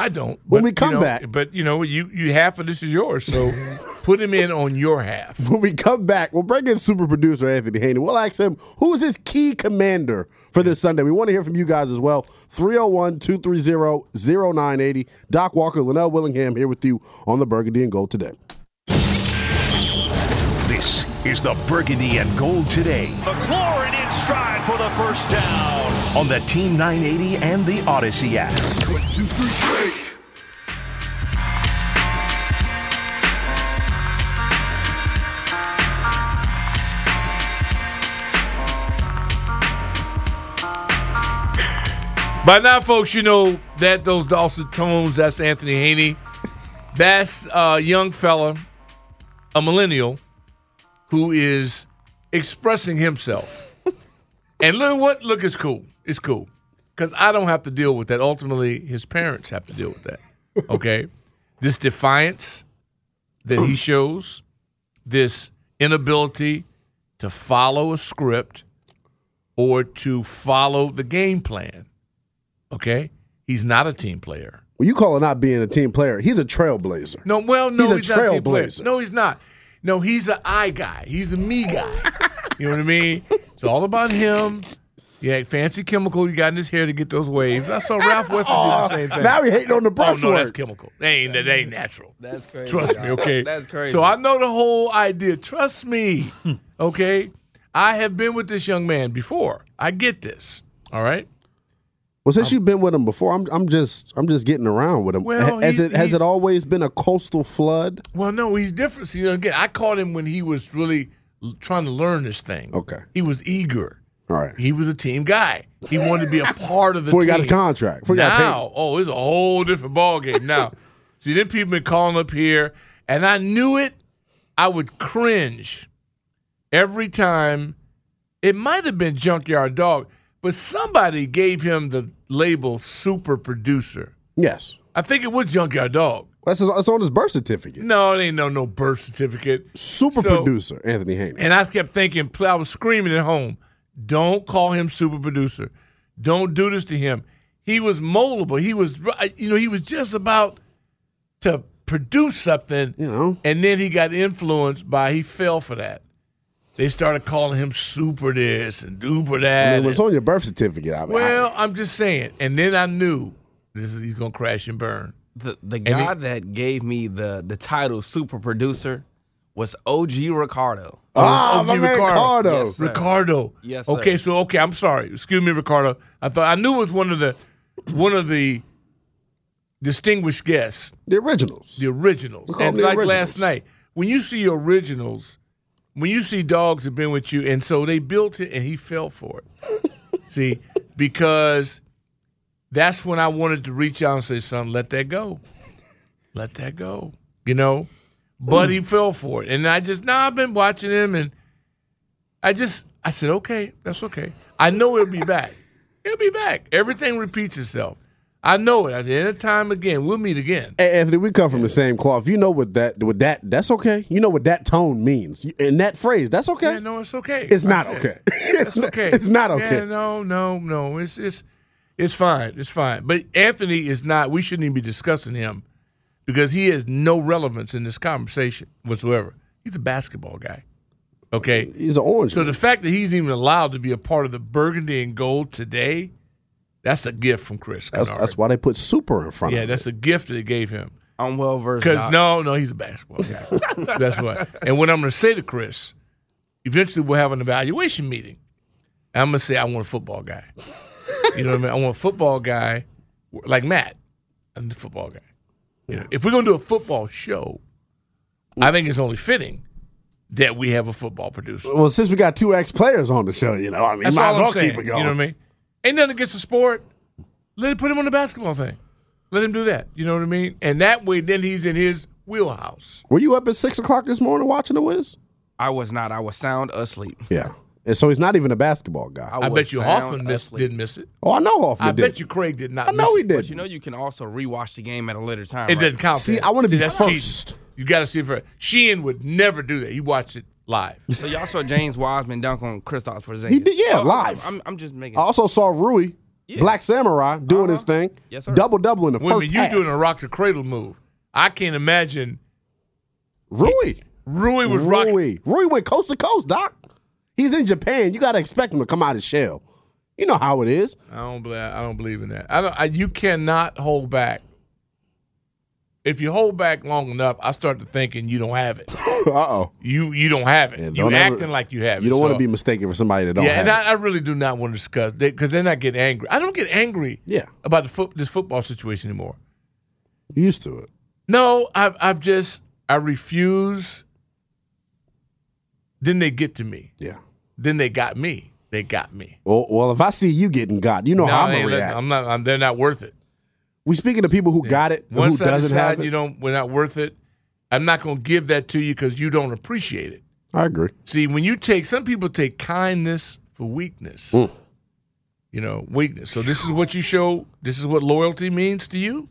Speaker 4: I don't.
Speaker 5: When
Speaker 4: but,
Speaker 5: we come
Speaker 4: you know,
Speaker 5: back-
Speaker 4: but you know, you you half of this is yours, so put him in on your half.
Speaker 5: when we come back, we'll bring in super producer Anthony Haney. We'll ask him who is his key commander for this Sunday. We want to hear from you guys as well. 301 230 0980. Doc Walker, Linnell Willingham here with you on the Burgundy and Gold today.
Speaker 3: This is the Burgundy and Gold today
Speaker 8: McLaurin in stride for the first down.
Speaker 3: on the Team 980 and the Odyssey app.
Speaker 4: By now, folks, you know that those dulcet tones, that's Anthony Haney. That's a young fella, a millennial, who is expressing himself. And look what? Look, it's cool. It's cool. Because I don't have to deal with that. Ultimately, his parents have to deal with that. Okay? this defiance that he shows, this inability to follow a script or to follow the game plan. Okay? He's not a team player.
Speaker 5: Well, you call it not being a team player. He's a trailblazer.
Speaker 4: No, well, no,
Speaker 5: He's a
Speaker 4: he's, not a team player.
Speaker 5: trailblazer.
Speaker 4: No, he's not. No, he's an I guy. He's a me guy. you know what I mean? It's all about him. Yeah, fancy chemical you got in his hair to get those waves. I saw Ralph Weston do the oh, same thing.
Speaker 5: Now we hating on the
Speaker 4: Oh
Speaker 5: brushwork.
Speaker 4: no, that's chemical. That ain't that ain't natural.
Speaker 9: That's crazy.
Speaker 4: Trust me, okay.
Speaker 9: That's crazy.
Speaker 4: So I know the whole idea. Trust me, okay. I have been with this young man before. I get this. All right.
Speaker 5: Well, since you've been with him before, I'm I'm just I'm just getting around with him.
Speaker 4: Well,
Speaker 5: has
Speaker 4: he-
Speaker 5: it has it always been a coastal flood?
Speaker 4: Well, no, he's different. See, again, I caught him when he was really l- trying to learn this thing.
Speaker 5: Okay.
Speaker 4: He was eager.
Speaker 5: All right.
Speaker 4: He was a team guy. He wanted to be a part of the
Speaker 5: Before he got a contract. Before
Speaker 4: now, oh, it's a whole different ball game now. See, then people been calling up here And I knew it. I would cringe every time. It might have been Junkyard Dog, but somebody gave him the label super producer.
Speaker 5: Yes.
Speaker 4: I think it was Junkyard Dog.
Speaker 5: That's, his, that's on his birth certificate.
Speaker 4: No, it ain't no no birth certificate.
Speaker 5: Super
Speaker 4: So-
Speaker 5: producer, Anthony Haney.
Speaker 4: And I kept thinking, I was screaming at home, don't call him super producer. Don't do this to him. He was moldable. He was, you know, he was just about to produce something,
Speaker 5: you know,
Speaker 4: and then he got influenced by, he fell for that. They started calling him super this and duper that.
Speaker 5: I mean, it's
Speaker 4: and-
Speaker 5: on your birth certificate. I mean,
Speaker 4: well, I'm just saying. And then I knew this is he's gonna crash and burn.
Speaker 9: The the guy
Speaker 4: it-
Speaker 9: that gave me the the title super producer was OG Ricardo.
Speaker 5: Ah,
Speaker 4: Oh,
Speaker 5: my
Speaker 4: OG
Speaker 5: man Ricardo.
Speaker 9: Yes, sir.
Speaker 4: Ricardo.
Speaker 9: Yes, sir.
Speaker 4: Okay, so okay, I'm sorry. Excuse me, Ricardo. I thought I knew it was one of the one of the distinguished guests.
Speaker 5: The originals.
Speaker 4: The originals.
Speaker 5: We call
Speaker 4: And
Speaker 5: the
Speaker 4: like
Speaker 5: originals.
Speaker 4: last night, when you see originals, when you see dogs have been with you, and so they built it and he fell for it. see, because that's when I wanted to reach out and say, son, let that go. Let that go. You know? But he fell for it. And I just now I've been watching him and I just I said, okay, that's okay. I know it'll be back. it'll be back. Everything repeats itself. I know it. I said, anytime again, we'll meet again.
Speaker 5: Hey, Anthony, we come from the same cloth. You know what that what that that's okay. You know what that tone means. In that phrase, that's okay.
Speaker 4: Yeah, no, it's okay.
Speaker 5: It's not okay.
Speaker 4: It's okay.
Speaker 5: It's not okay.
Speaker 4: Yeah, no, no, no. It's it's it's fine. It's fine. But Anthony is not. We shouldn't even be discussing him because he has no relevance in this conversation whatsoever. He's a basketball guy. Okay,
Speaker 5: he's an orange.
Speaker 4: So the fact that he's even allowed to be a part of the Burgundy and Gold today, that's a gift from Chris.
Speaker 5: That's, that's why they put super in front
Speaker 4: yeah,
Speaker 5: of Yeah,
Speaker 4: that's a gift that they gave him.
Speaker 9: I'm well versed.
Speaker 4: Because no, no, he's a basketball guy. That's what. And what I'm going to say to Chris, eventually we'll have an evaluation meeting. I'm going to say I want a football guy. You know what I mean? I want a football guy like Matt. I'm the football guy. You know, if we're going to do a football show, I think it's only fitting that we have a football producer.
Speaker 5: Well, since we got two ex players on the show, you know, I mean,
Speaker 4: That's
Speaker 5: might
Speaker 4: all
Speaker 5: as
Speaker 4: I'm saying.
Speaker 5: keep it going.
Speaker 4: You know what I mean? Ain't nothing against the sport. Let him put him on the basketball thing. Let him do that. You know what I mean? And that way, then he's in his wheelhouse.
Speaker 5: Were you up at six o'clock this morning watching the Wiz?
Speaker 9: I was not. I was sound asleep.
Speaker 5: Yeah. And so he's not even a basketball guy.
Speaker 9: I
Speaker 4: I, bet you Hoffman missed, didn't miss it.
Speaker 5: oh, I know Hoffman
Speaker 4: I
Speaker 5: did.
Speaker 4: bet you Craig did not.
Speaker 5: I know
Speaker 4: miss
Speaker 5: he did.
Speaker 9: But you know, you can also rewatch the game at a later time.
Speaker 4: It
Speaker 9: right?
Speaker 4: doesn't count.
Speaker 5: See. I wanna be
Speaker 4: that's
Speaker 5: first.
Speaker 4: cheating. You got to see it first. Sheehan would never do that. He watched it live.
Speaker 9: So y'all saw James Wiseman dunk on Kristaps Porzingis.
Speaker 5: He did, yeah,
Speaker 9: Oh,
Speaker 5: live.
Speaker 9: I'm, I'm just making.
Speaker 5: I also saw Rui, Black Samurai, doing his uh-huh. thing.
Speaker 9: Yes, sir.
Speaker 5: Double double in the
Speaker 4: Wait a
Speaker 5: first
Speaker 4: minute, you
Speaker 5: half.
Speaker 4: doing a rock to cradle move? I can't imagine.
Speaker 5: Rui.
Speaker 4: Rui was rocking.
Speaker 5: Rui. Rui went coast to coast, Doc. He's in Japan. You got to expect him to come out his shell. You know how it is.
Speaker 4: I don't believe. I don't believe in that. I don't. I, you cannot hold back. If you hold back long enough, I start to thinking you don't have it.
Speaker 5: uh oh.
Speaker 4: You you don't have it. you
Speaker 5: don't ever-
Speaker 4: acting like you have it.
Speaker 5: You don't want to be mistaken for somebody that don't
Speaker 4: yeah,
Speaker 5: have
Speaker 4: and
Speaker 5: it.
Speaker 4: I, I really do not want to discuss because then I get angry. I don't get angry.
Speaker 5: Yeah.
Speaker 4: about the foot this football situation anymore.
Speaker 5: You used to it.
Speaker 4: No, I've I've just I refuse. Then they get to me.
Speaker 5: Yeah.
Speaker 4: Then they got me. They got me.
Speaker 5: Well, well, if I see you getting got, you know
Speaker 4: No,
Speaker 5: how I'm gonna react.
Speaker 4: I'm not. I'm, they're not worth it.
Speaker 5: we speaking to people who got it,
Speaker 4: Once
Speaker 5: who
Speaker 4: I
Speaker 5: doesn't
Speaker 4: decide
Speaker 5: have it.
Speaker 4: you don't, we're not worth it. I'm not going to give that to you because you don't appreciate it.
Speaker 5: I agree.
Speaker 4: See, when you take some people take kindness for weakness.
Speaker 5: Mm.
Speaker 4: You know, weakness. So this is what you show. This is what loyalty means to you.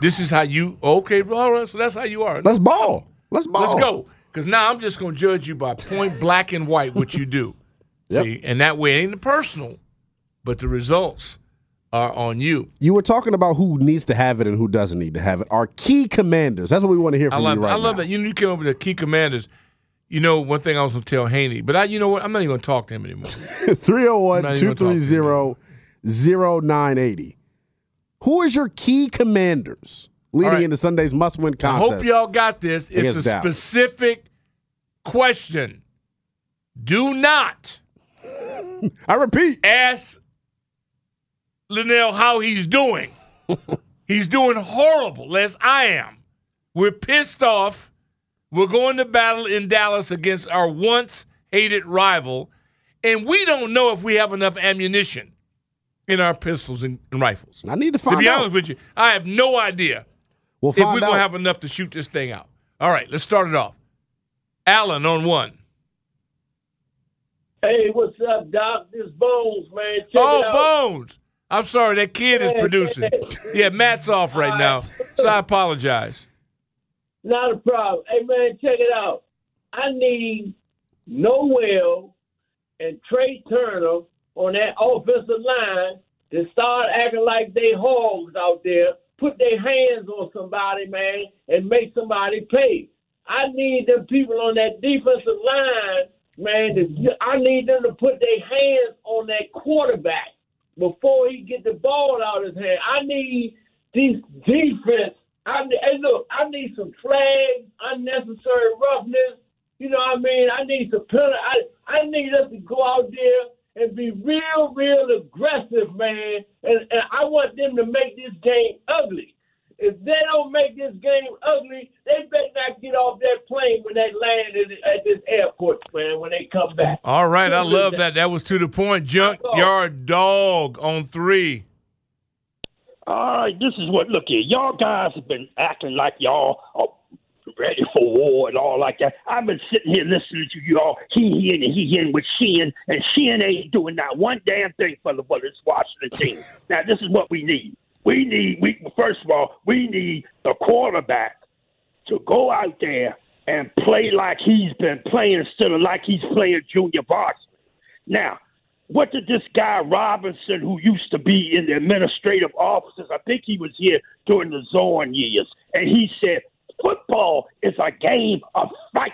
Speaker 4: This is how you. Okay, all right. So that's how you are.
Speaker 5: Let's ball. Let's ball.
Speaker 4: Let's go. Because now I'm just going to judge you by point black and white what you do.
Speaker 5: Yep.
Speaker 4: See, and that way it ain't personal, but the results are on you.
Speaker 5: You were talking about who needs to have it and who doesn't need to have it. Our key commanders. That's what we want to hear
Speaker 4: I
Speaker 5: from
Speaker 4: love,
Speaker 5: you right
Speaker 4: I love
Speaker 5: now.
Speaker 4: that. You know, you came up with the key commanders. You know, one thing I was going to tell Haney, but I, you know what? I'm not even going to talk to him anymore.
Speaker 5: 301
Speaker 4: I'm not even gonna talk to
Speaker 5: 230 0980. Who is your key commanders leading
Speaker 4: right.
Speaker 5: into Sunday's must win contest?
Speaker 4: I hope y'all got this. It's a
Speaker 5: Dallas.
Speaker 4: specific question. Do not
Speaker 5: I repeat.
Speaker 4: ask Linnell how he's doing. he's doing horrible, as I am. We're pissed off. We're going to battle in Dallas against our once hated rival, and we don't know if we have enough ammunition in our pistols and, and rifles.
Speaker 5: I need to find.
Speaker 4: To be
Speaker 5: out.
Speaker 4: honest with you, I have no idea
Speaker 5: We'll
Speaker 4: if we're going to have enough to shoot this thing out. All right, let's start it off. Allen on one.
Speaker 10: Hey, what's up, Doc? This Bones, man. Check
Speaker 4: oh. Bones. I'm sorry, that kid is producing.
Speaker 10: yeah.
Speaker 4: Matt's off right
Speaker 10: All
Speaker 4: now, so I apologize.
Speaker 10: Not a problem. Hey, man, check it out. I need Noel and Trai Turner on that offensive line to start acting like they hogs out there, put their hands on somebody, man, and make somebody pay. I need them people on that defensive line, man. I need them to put their hands on that quarterback before he get the ball out of his hand. I need these defense. I hey, look, I need some flags, unnecessary roughness. You know what I mean? I need some penalty. I, I need us to go out there and be real, real aggressive, man. And, and I want them to make this game ugly. If they don't make this game ugly, they better not get off that plane when they land at, at this airport, man, when they come back.
Speaker 4: All right, I love that. That was to the point. Junkyard dog on three.
Speaker 11: All right, this is what. Look here, y'all guys have been acting like y'all are ready for war and all like that. I've been sitting here listening to you all he he and he in with Sheehan, and Sheehan ain't doing not one damn thing for the for this Washington team. now, this is what we need. We need we first of all we need the quarterback to go out there and play like he's been playing instead of like he's playing junior varsity. Now, what did this guy Robinson, who used to be in the administrative offices, I think he was here during the Zorn years, and he said, football is a game of fight.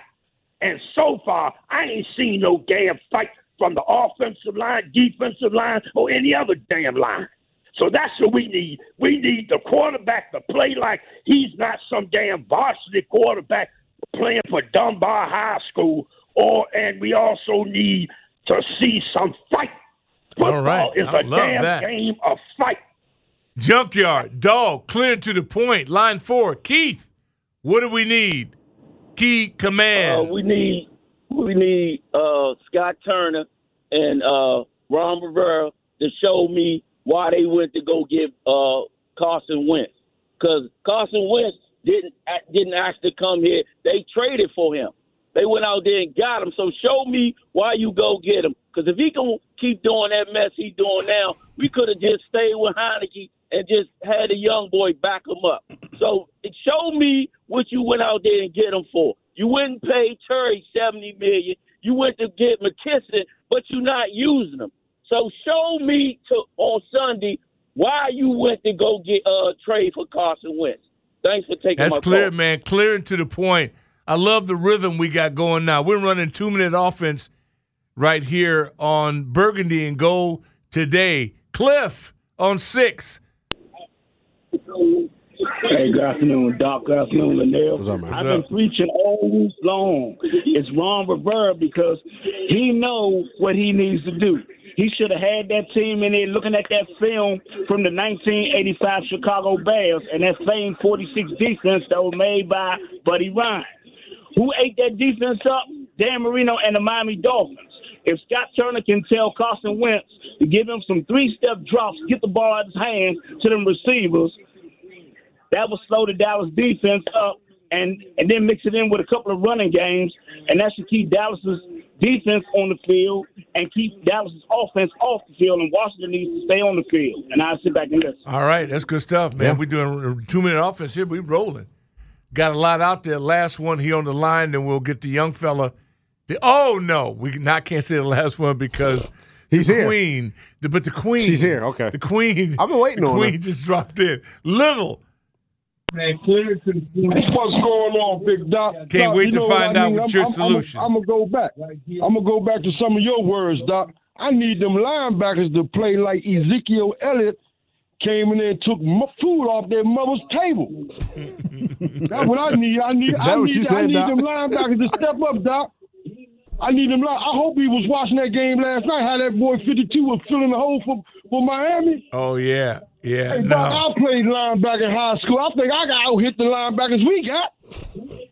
Speaker 11: And so far, I ain't seen no damn fight from the offensive line, defensive line, or any other damn line. So that's what we need. We need the quarterback to play like he's not some damn varsity quarterback playing for Dunbar High School. Or and we also need to see some fight. Football
Speaker 4: All right,
Speaker 11: is
Speaker 4: I
Speaker 11: a damn
Speaker 4: that.
Speaker 11: game of fight.
Speaker 4: Junkyard dog clear to the point. Line four. Keith, what do we need? Key command.
Speaker 10: Uh, we need we need uh, Scott Turner and uh, Ron Rivera to show me why they went to go get uh, Carson Wentz because Carson Wentz didn't didn't actually come here. They traded for him. They went out there and got him. So show me why you go get him. Because if he can keep doing that mess he's doing now, we could have just stayed with Heinicke and just had a young boy back him up. So show me what you went out there and get him for. You wouldn't pay Terry seventy million. You went to get McKissic, but you're not using him. So show me to on Sunday why you went to go get uh trade for Carson Wentz. Thanks for taking
Speaker 4: That's clear,
Speaker 10: call.
Speaker 4: man. Clear and to the point. I love the rhythm we got going now. We're running two minute offense right here on Burgundy and Gold today. Cliff on six.
Speaker 12: Hey, good afternoon, Doc. Good afternoon, Linnell.
Speaker 5: What's up, man?
Speaker 12: I've
Speaker 5: What's
Speaker 12: been preaching all week long. It's Ron Rivera because he knows what he needs to do. He should have had that team in there looking at that film from the 1985 Chicago Bears and that same 46 defense that was made by Buddy Ryan. Who ate that defense up? Dan Marino and the Miami Dolphins. If Scott Turner can tell Carson Wentz to give him some three-step drops, get the ball out of his hands to them receivers, that will slow the Dallas defense up and and then mix it in with a couple of running games, and that should keep Dallas's defense on the field and keep Dallas's offense off the field. And Washington needs to stay on the field. And I sit back and listen.
Speaker 4: All right, that's good stuff, man. We're doing two minute offense here. We rolling. Got a lot out there. Last one here on the line, then we'll get the young fella. The, oh no, we can- I can't say the last one because
Speaker 5: He's
Speaker 4: the
Speaker 5: here.
Speaker 4: Queen, the, but the Queen,
Speaker 5: She's here, okay.
Speaker 4: The Queen.
Speaker 5: I've been waiting
Speaker 4: the
Speaker 5: on
Speaker 4: Queen
Speaker 5: her.
Speaker 4: just dropped in. Little.
Speaker 13: Man, clear to the What's going on, Big Doc?
Speaker 4: Can't
Speaker 13: Doc,
Speaker 4: wait
Speaker 13: you
Speaker 4: to
Speaker 13: know what
Speaker 4: find
Speaker 13: I
Speaker 4: out
Speaker 13: mean?
Speaker 4: what
Speaker 13: I'm-
Speaker 4: your
Speaker 13: I'm-
Speaker 4: solution.
Speaker 13: I'm gonna go back. I'm gonna go back to some of your words, Doc. I need them linebackers to play like Ezekiel Elliott came in there and took m- food off their mother's table. That's what I need. I need.
Speaker 5: Is that
Speaker 13: I
Speaker 5: what
Speaker 13: need,
Speaker 5: you
Speaker 13: I need
Speaker 5: Doc?
Speaker 13: them linebackers to step up, Doc. I need them. li- I hope he was watching that game last night. How that boy 52 was filling the hole for for Miami.
Speaker 4: Oh yeah, yeah.
Speaker 13: Hey,
Speaker 4: no.
Speaker 13: Doc, I played linebacker in high school. I think I got out hit the linebackers we got.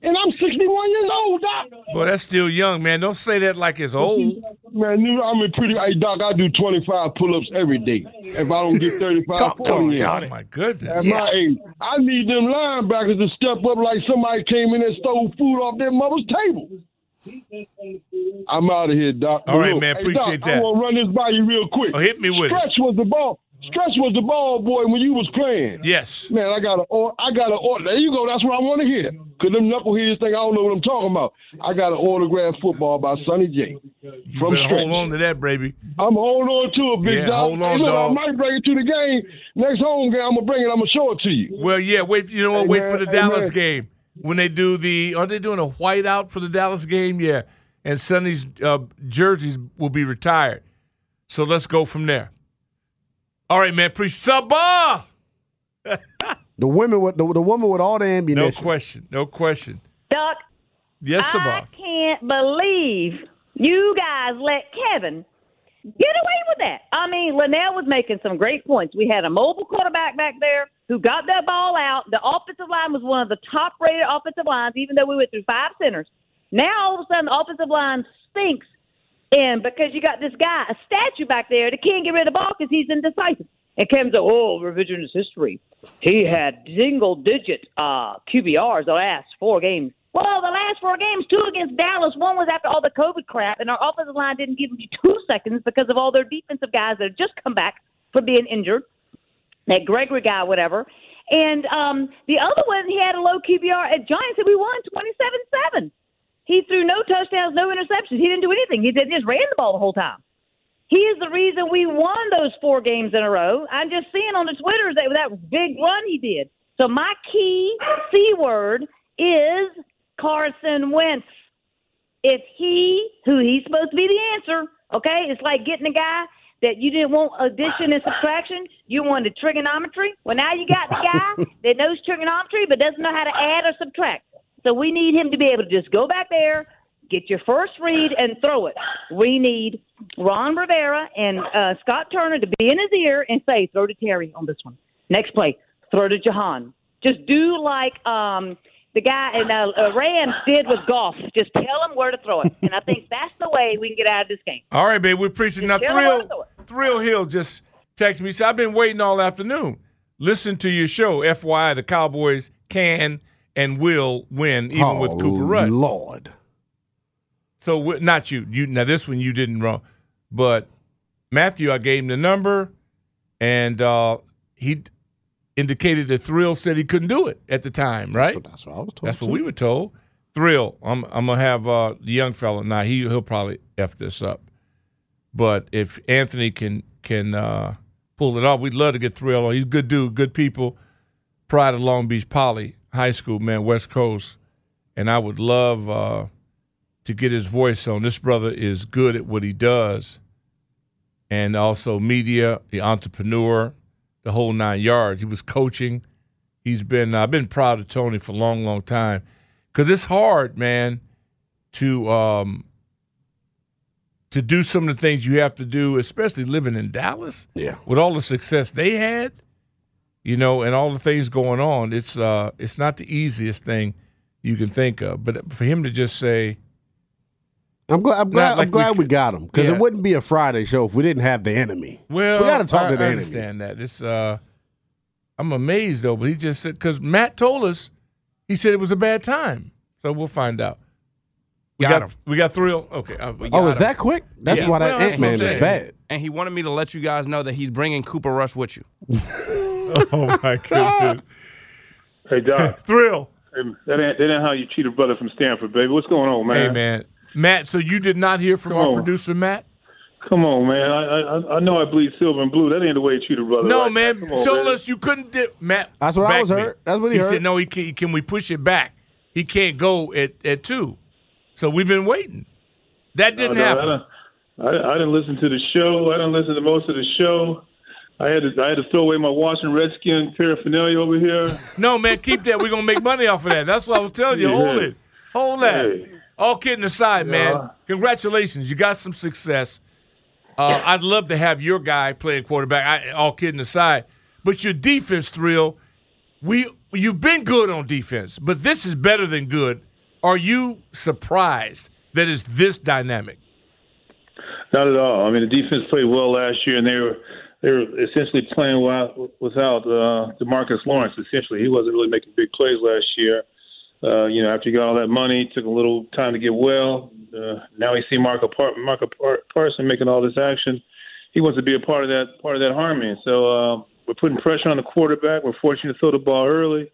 Speaker 13: and I'm 61 years old, Doc.
Speaker 4: Boy, that's still young, man. Don't say that like it's old.
Speaker 13: Man, you know, I'm in pretty. Hey, Doc, I do 25 pull-ups every day. If I don't get 35,
Speaker 5: Talk
Speaker 13: 40.
Speaker 4: Oh my goodness.
Speaker 13: At my age, I need them linebackers to step up like somebody came in and stole food off their mother's table. I'm out of here, Doc.
Speaker 4: All right,
Speaker 13: Look,
Speaker 4: man,
Speaker 13: hey,
Speaker 4: appreciate
Speaker 13: Doc,
Speaker 4: that.
Speaker 13: I want to run this by you real quick.
Speaker 4: Oh, hit me with it.
Speaker 13: Stretch was the ball. Stretch was the ball boy when you was playing.
Speaker 4: Yes.
Speaker 13: Man, I got a, or- I got a, or- there you go. That's what I want to hear. Cause them knuckleheads think I don't know what I'm talking about. I got an autographed football by Sonny J. From
Speaker 4: better
Speaker 13: Stretch.
Speaker 4: hold on to that, baby.
Speaker 13: I'm holding on to it, big
Speaker 4: Yeah,
Speaker 13: dog.
Speaker 4: hold on,
Speaker 13: hey, look,
Speaker 4: dog.
Speaker 13: I might bring it to the game. Next home game, I'm gonna bring it. I'm gonna show it to you.
Speaker 4: Well, yeah. Wait. You know what?
Speaker 13: Hey,
Speaker 4: wait
Speaker 13: man,
Speaker 4: for the
Speaker 13: hey,
Speaker 4: Dallas
Speaker 13: man.
Speaker 4: game when they do the. Are they doing a whiteout for the Dallas game? Yeah. And Sonny's uh, jerseys will be retired. So let's go from there. All right, man. Appreciate Sabah.
Speaker 5: The women with the, the woman with all the ammunition.
Speaker 4: No question. No question.
Speaker 14: Doc,
Speaker 4: Yes,
Speaker 14: I can't believe you guys let Kevin get away with that. I mean, Linnell was making some great points. We had a mobile quarterback back there who got that ball out. The offensive line was one of the top rated offensive lines, even though we went through five centers. Now all of a sudden the offensive line stinks. And because you got this guy, a statue back there, that can't get rid of the ball because he's indecisive. And Kevin's like, oh, revisionist history. He had single digit uh, QBRs the last four games. Well, the last four games, two against Dallas, one was after all the COVID crap, and our offensive line didn't give you two seconds because of all their defensive guys that had just come back from being injured. That Gregory guy, whatever. And um, the other one, he had a low QBR at Giants, and we won 27 7. He threw no touchdowns, no interceptions. He didn't do anything. He just ran the ball the whole time. He is the reason we won those four games in a row. I'm just seeing on the Twitter that that big run he did. So my key C word is Carson Wentz. It's he who he's supposed to be the answer. Okay, it's like getting a guy that you didn't want addition and subtraction. You wanted trigonometry. Well, now you got the guy that knows trigonometry but doesn't know how to add or subtract. So we need him to be able to just go back there, get your first read, and throw it. We need Ron Rivera and uh, Scott Turner to be in his ear and say, throw to Terry on this one. Next play, throw to Jahan. Just do like um, the guy in uh, uh, Rams did with Goff. Just tell him where to throw it. And I think that's the way we can get out of this game.
Speaker 4: All right, babe. we're preaching. Now,
Speaker 14: Just tell 'em where to
Speaker 4: Thrill. Thrill Hill just texted me. He said, I've been waiting all afternoon. Listen to your show. FYI, the Cowboys can and will win, even with
Speaker 5: Oh,
Speaker 4: Cooper Rush.
Speaker 5: Lord.
Speaker 4: So not you. You now this one you didn't wrong, but Matthew, I gave him the number, and uh, he indicated that Thrill said he couldn't do it at the time, right?
Speaker 5: what- that's what I was told,
Speaker 4: That's what we were told. Thrill, I'm I'm gonna have uh, the young fella. Now he he'll probably f this up, but if Anthony can can uh, pull it off, we'd love to get Thrill on. He's a good dude, good people. Pride of Long Beach Poly High School, man, West Coast, and I would love uh, to get his voice on. This brother is good at what he does, and also media, the entrepreneur, the whole nine yards. He was coaching. He's been. I've been proud of Tony for a long, long time, because it's hard, man, to um to do some of the things you have to do, especially living in Dallas.
Speaker 5: Yeah.
Speaker 4: With all the success they had, you know, and all the things going on, it's uh it's not the easiest thing you can think of. But for him to just say,
Speaker 5: I'm glad. I'm glad.
Speaker 4: like
Speaker 5: I'm glad
Speaker 4: we
Speaker 5: we, got him because
Speaker 4: Yeah.
Speaker 5: it wouldn't be a Friday show if we didn't have the enemy.
Speaker 4: Well,
Speaker 5: we got to talk
Speaker 4: I,
Speaker 5: to the
Speaker 4: I
Speaker 5: enemy.
Speaker 4: understand that. It's uh, I'm amazed though, but he just said because Matt told us he said it was a bad time, so we'll find out. We
Speaker 9: Got
Speaker 4: got,
Speaker 9: him.
Speaker 4: we got thrill. Okay, uh, we
Speaker 5: Oh,
Speaker 4: got
Speaker 5: is
Speaker 4: him.
Speaker 5: that quick? That's
Speaker 9: Yeah.
Speaker 5: why that
Speaker 9: Well, that's
Speaker 5: Ant Man is bad.
Speaker 9: And he wanted me to let you guys know that he's bringing Cooper Rush with you.
Speaker 4: oh my goodness,
Speaker 15: Hey, Doc.
Speaker 4: thrill.
Speaker 15: Hey, that ain't that ain't how you treat a brother from Stanford, baby. What's going on, man?
Speaker 4: Hey man, Matt. So you did not hear from
Speaker 15: Come
Speaker 4: our
Speaker 15: on.
Speaker 4: producer Matt?
Speaker 15: Come on, man. I, I I know I bleed silver and blue. That ain't the way you treat a brother.
Speaker 4: No,
Speaker 15: right?
Speaker 4: man.
Speaker 15: Come on,
Speaker 4: told
Speaker 15: man.
Speaker 4: us you couldn't. Di- Matt.
Speaker 5: That's what I
Speaker 4: back
Speaker 5: was
Speaker 4: me.
Speaker 5: That's what he
Speaker 4: said
Speaker 5: heard.
Speaker 4: no. He can, can we push it back? He can't go at at two. So we've been waiting. That didn't
Speaker 15: No, no,
Speaker 4: happen.
Speaker 15: I, I, I didn't listen to the show. I didn't listen to most of the show. I had to I had to throw away my Washington Redskin paraphernalia over here.
Speaker 4: No, man, keep that. We're gonna make money off of that. That's what I was telling you.
Speaker 15: Yeah.
Speaker 4: Hold it. Hold that.
Speaker 15: Hey.
Speaker 4: All kidding aside,
Speaker 15: Yeah.
Speaker 4: man. Congratulations. You got some success. Uh, I'd love to have your guy playing quarterback. I, all kidding aside, but your defense thrill. We you've been good on defense, but this is better than good Are you surprised that it's this dynamic?
Speaker 15: Not at all. I mean, the defense played well last year, and they were they were essentially playing without, uh, Demarcus Lawrence. Essentially, he wasn't really making big plays last year. Uh, you know, after he got all that money, took a little time to get well. Uh, now we see Marco Par- Marco Par- Parson making all this action. He wants to be a part of that part of that harmony. So uh, we're putting pressure on the quarterback. We're fortunate to throw the ball early,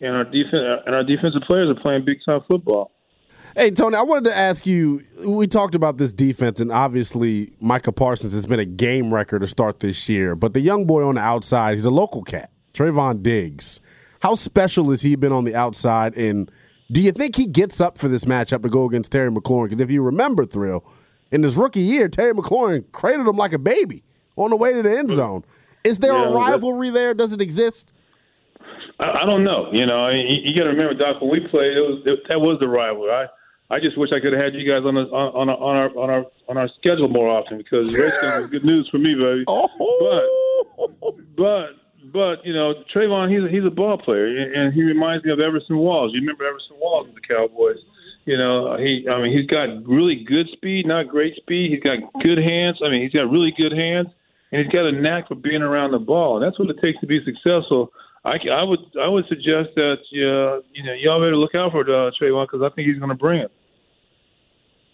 Speaker 15: and our defense and our defensive players are playing big time football.
Speaker 5: Hey, Tony, I wanted to ask you. We talked about this defense, and obviously, Micah Parsons has been a game wrecker to start this year. But the young boy on the outside, he's a local cat, Trevon Diggs. How special has he been on the outside? And do you think he gets up for this matchup to go against Terry McLaurin? Because if you remember, Thrill, in his rookie year, Terry McLaurin cradled him like a baby on the way to the end zone. Is there
Speaker 15: Yeah,
Speaker 5: a rivalry there? Does it exist?
Speaker 15: I, I don't know. You know, you, you got to remember, Doc. When we played, it was it, that was the rivalry. I I just wish I could have had you guys on the on, on, our- on our on our on our schedule more often because Redskins was good news for me, baby. But but but you know, Trevon, he's a, he's a ball player, and and he reminds me of Everson Walls. You remember Everson Walls with the Cowboys? You know, he I mean, he's got really good speed, not great speed. He's got good hands. I mean, he's got really good hands, and he's got a knack for being around the ball. And that's what it takes to be successful. I, I would I would suggest that uh, you know y'all better look out for uh, Trevon because I think he's going to bring it.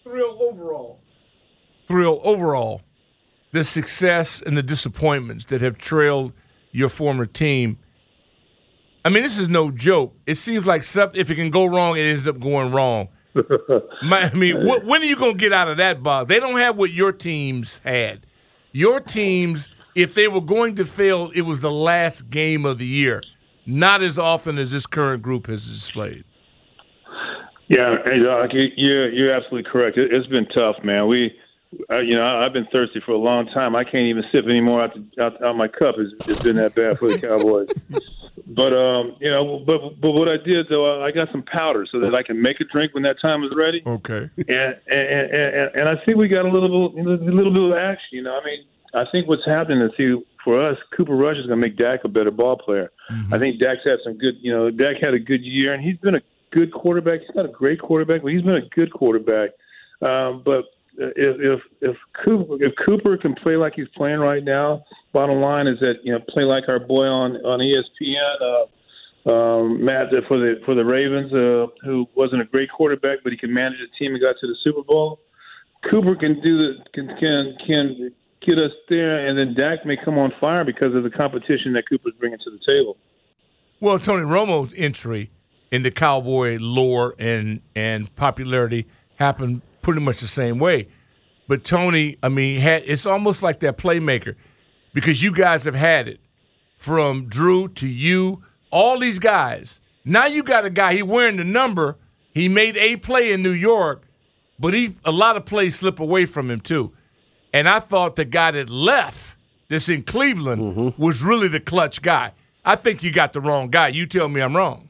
Speaker 4: Thrill overall. Thrill overall. The success and the disappointments that have trailed your former team. I mean, this is no joke. It seems like something, if it can go wrong, it ends up going wrong. My, I mean, wh- when are you going to get out of that box? They don't have what your teams had. Your teams, if they were going to fail, it was the last game of the year, not as often as this current group has displayed.
Speaker 15: Yeah, hey Doc, you- you're you're absolutely correct. It, it's been tough, man. We, uh, you know, I- I've been thirsty for a long time. I can't even sip anymore out, the, out, out my cup. It's, it's been that bad for the Cowboys. but um, you know, but but what I did though, I got some powder so that I can make a drink when that time is ready.
Speaker 4: Okay.
Speaker 15: And and and, and I think we got a little bit, a little bit of action. You know, I mean, I think what's happening is see for us, Cooper Rush is going to make Dak a better ball player. I think Dak's had some good. You know, Dak had a good year, and he's been a good quarterback. He's not a great quarterback, but he's been a good quarterback. Um, but if if if Cooper, if Cooper can play like he's playing right now, bottom line is that you know play like our boy on on ESPN. Uh, um, Matt for the for the Ravens, uh, who wasn't a great quarterback, but he can manage a team and got to the Super Bowl. Cooper can do the can can can get us there, and then Dak may come on fire because of the competition that Cooper's bringing to the table.
Speaker 4: Well, Tony Romo's entry the cowboy lore and and popularity happened pretty much the same way. But Tony, I mean, had it's almost like that playmaker because you guys have had it from Drew to you, all these guys. Now you got a guy he wearing the number. He made a play in New York, but he a lot of plays slip away from him too. And I thought the guy that left this in Cleveland mm-hmm. was really the clutch guy. I think you got the wrong guy. You tell me I'm wrong.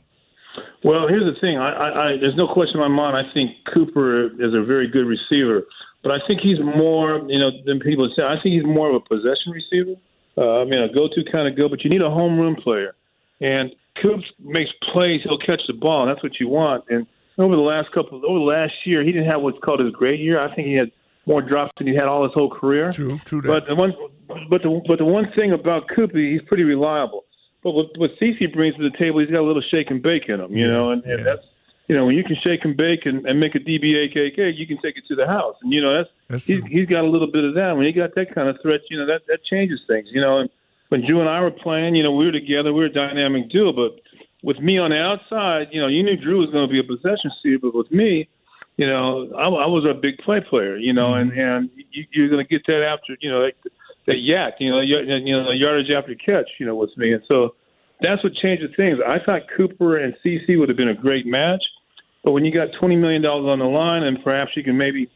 Speaker 15: Well, here's the thing. I, I, I there's no question in my mind. I think Cooper is a very good receiver, but I think he's more, you know, than people say. I think he's more of a possession receiver. Uh, I mean, a go-to kind of go, but you need a home run player. And Coops makes plays. He'll catch the ball. And that's what you want. And over the last couple, over the last year, he didn't have what's called his great year. I think he had more drops than he had all his whole career.
Speaker 4: True, true.
Speaker 15: But the one, but the but the one thing about Cooper, he's pretty reliable. But what what CC brings to the table, he's got a little shake and bake in him, you know, and, and that's you know when you can shake and bake and, and make a DBAKK, you can take it to the house, and you know that's,
Speaker 4: that's
Speaker 15: he's he's got a little bit of that. When he got that kind of threat, you know that that changes things, you know. And when Drew and I were playing, you know, we were together, we were a dynamic duo, but with me on the outside, you know, you knew Drew was going to be a possession receiver, but with me, you know, I, I was a big play player, you know, mm-hmm. and and you, you're going to get that after, you know, that, that yak, you know, you, you know, yardage after catch, you know, with me, and so that's what changes things. I thought Cooper and CC would have been a great match, but when you got twenty million dollars on the line, and perhaps you can maybe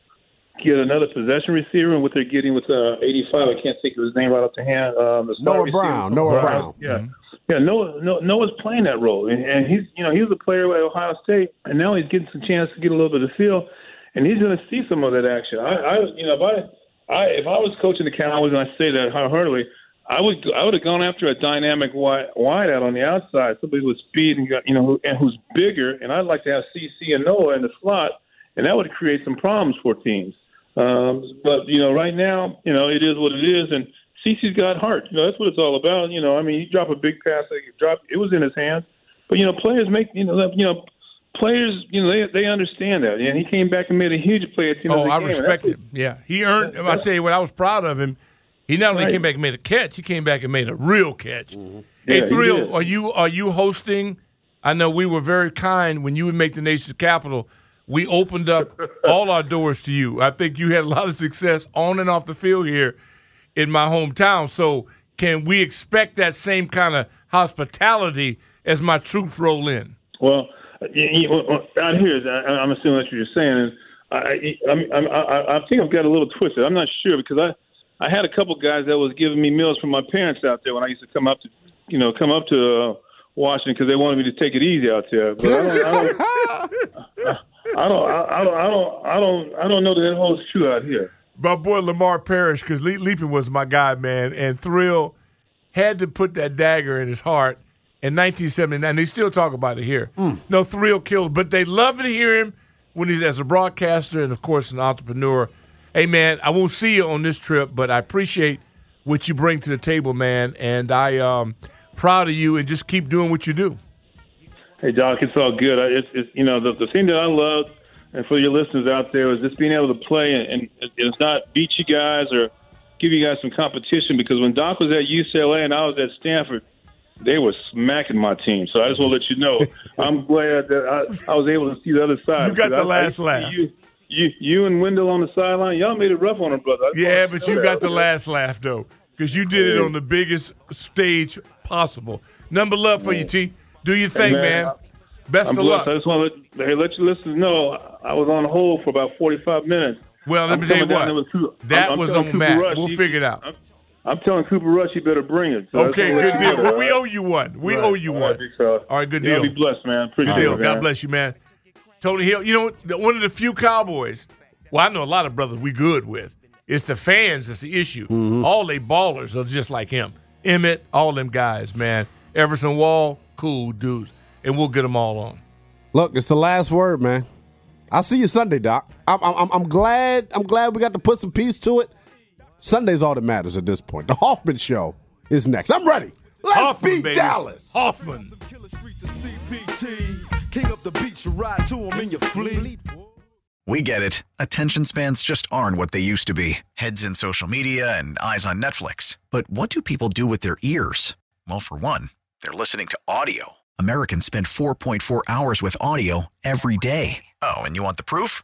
Speaker 15: get another possession receiver, and what they're getting with uh, eighty-five, I can't think of his name right off the hand. Um, the
Speaker 5: Noah
Speaker 15: receiver.
Speaker 5: Brown, Noah Brown.
Speaker 15: Yeah. Yeah, Noah, Noah Noah's playing that role, and, and he's you know he was a player at Ohio State, and now he's getting some chance to get a little bit of feel, and he's going to see some of that action. I, I you know if I, I if I was coaching the Cowboys, and I say that heartily, I would I would have gone after a dynamic wide wide out on the outside, somebody with speed and you know and who's bigger. And I'd like to have CC and Noah in the slot, and that would create some problems for teams. Um, but you know, right now, you know, it is what it is, and CC's got heart. You know, that's what it's all about. You know, I mean, he dropped a big pass, like he dropped, it was in his hands. But you know, players make you know, you know, players, you know, they they understand that, and he came back and made a huge play at the end
Speaker 4: Oh,
Speaker 15: of the
Speaker 4: I
Speaker 15: game.
Speaker 4: respect him. Yeah, he earned. I tell you what, I was proud of him. He not only
Speaker 15: Right.
Speaker 4: came back and made a catch, he came back and made a real catch. Mm-hmm.
Speaker 15: Yeah,
Speaker 4: Hey,
Speaker 15: he
Speaker 4: are you are you hosting? I know we were very kind when you would make the nation's capital. We opened up all our doors to you. I think you had a lot of success on and off the field here in my hometown. So, can we expect that same kind of hospitality as my troops roll in?
Speaker 15: Well, you, out here, I, I'm assuming what you're saying, I, I, I, I think I've got a little twisted. I'm not sure because I, I had a couple guys that was giving me meals from my parents out there when I used to come up to, you know, come up to uh, Washington because they wanted me to take it easy out there. But I don't, I don't, I don't, I don't, I don't, I don't, I don't know that it holds true out here.
Speaker 4: my boy Lamar Parrish, because Le- Leaping was my guy, man, and Thrill had to put that dagger in his heart in 1979. They still talk about it here. No Thrill killed, but they love to hear him when he's as a broadcaster and, of course, an entrepreneur. Hey, man, I won't see you on this trip, but I appreciate what you bring to the table, man, and I um proud of you and just keep doing what you do.
Speaker 15: Hey, Doc, it's all good. I, you know the the thing that I love, and for your listeners out there, is just being able to play and, and it's not beat you guys or give you guys some competition. Because when Doc was at UCLA and I was at Stanford, they were smacking my team. So I just want to let you know, I'm glad that I, I was able to see the other side.
Speaker 4: You got the
Speaker 15: I- I
Speaker 4: last
Speaker 15: see
Speaker 4: laugh.
Speaker 15: You, you, you and Wendell on the sideline, y'all made it rough on them, brother.
Speaker 4: Yeah, but you got the last laugh though, because you did it on the biggest stage possible. Number love for you, T. Do your thing,
Speaker 15: Hey,
Speaker 4: man. Best
Speaker 15: I'm
Speaker 4: of
Speaker 15: blessed.
Speaker 4: luck.
Speaker 15: I just want to let, hey, let your listeners know I was on hold for about 45 minutes.
Speaker 4: Well, let
Speaker 15: I'm
Speaker 4: me tell you what.
Speaker 15: Cooper-
Speaker 4: That
Speaker 15: I'm-
Speaker 4: was on Matt.
Speaker 15: Rush,
Speaker 4: We'll
Speaker 15: he-
Speaker 4: figure it out.
Speaker 15: I'm, I'm telling Cooper Rush he better bring it. So
Speaker 4: Okay, good deal. Well, we owe you one. We
Speaker 15: Right.
Speaker 4: owe you
Speaker 15: All
Speaker 4: one.
Speaker 15: right, big.
Speaker 4: All right, good
Speaker 15: Y'all
Speaker 4: deal.
Speaker 15: be blessed, man. Appreciate
Speaker 4: Good deal.
Speaker 15: it, man.
Speaker 4: God bless you, man. Tony Hill, you know, one of the few Cowboys, well, I know a lot of brothers we good with. It's the fans that's the issue. Mm-hmm. All they ballers are just like him. Emmett, all them guys, man. Everson Wall, cool dudes. And we'll get them all on.
Speaker 5: Look, it's the last word, man. I'll see you Sunday, Doc. I'm, I'm, I'm glad. I'm glad we got to put some peace to it. Sunday's all that matters at this point. The Hoffman Show is next. I'm ready. Let's
Speaker 4: Hoffman,
Speaker 5: beat
Speaker 4: baby.
Speaker 5: Dallas.
Speaker 4: Hoffman.
Speaker 16: King up the beach, ride to him in your fleet.
Speaker 1: We get it. Attention spans just aren't what they used to be heads in social media and eyes on Netflix. But what do people do with their ears? Well, for one, they're listening to audio. Americans spend 4.4 hours with audio every day. Oh, and you want the proof?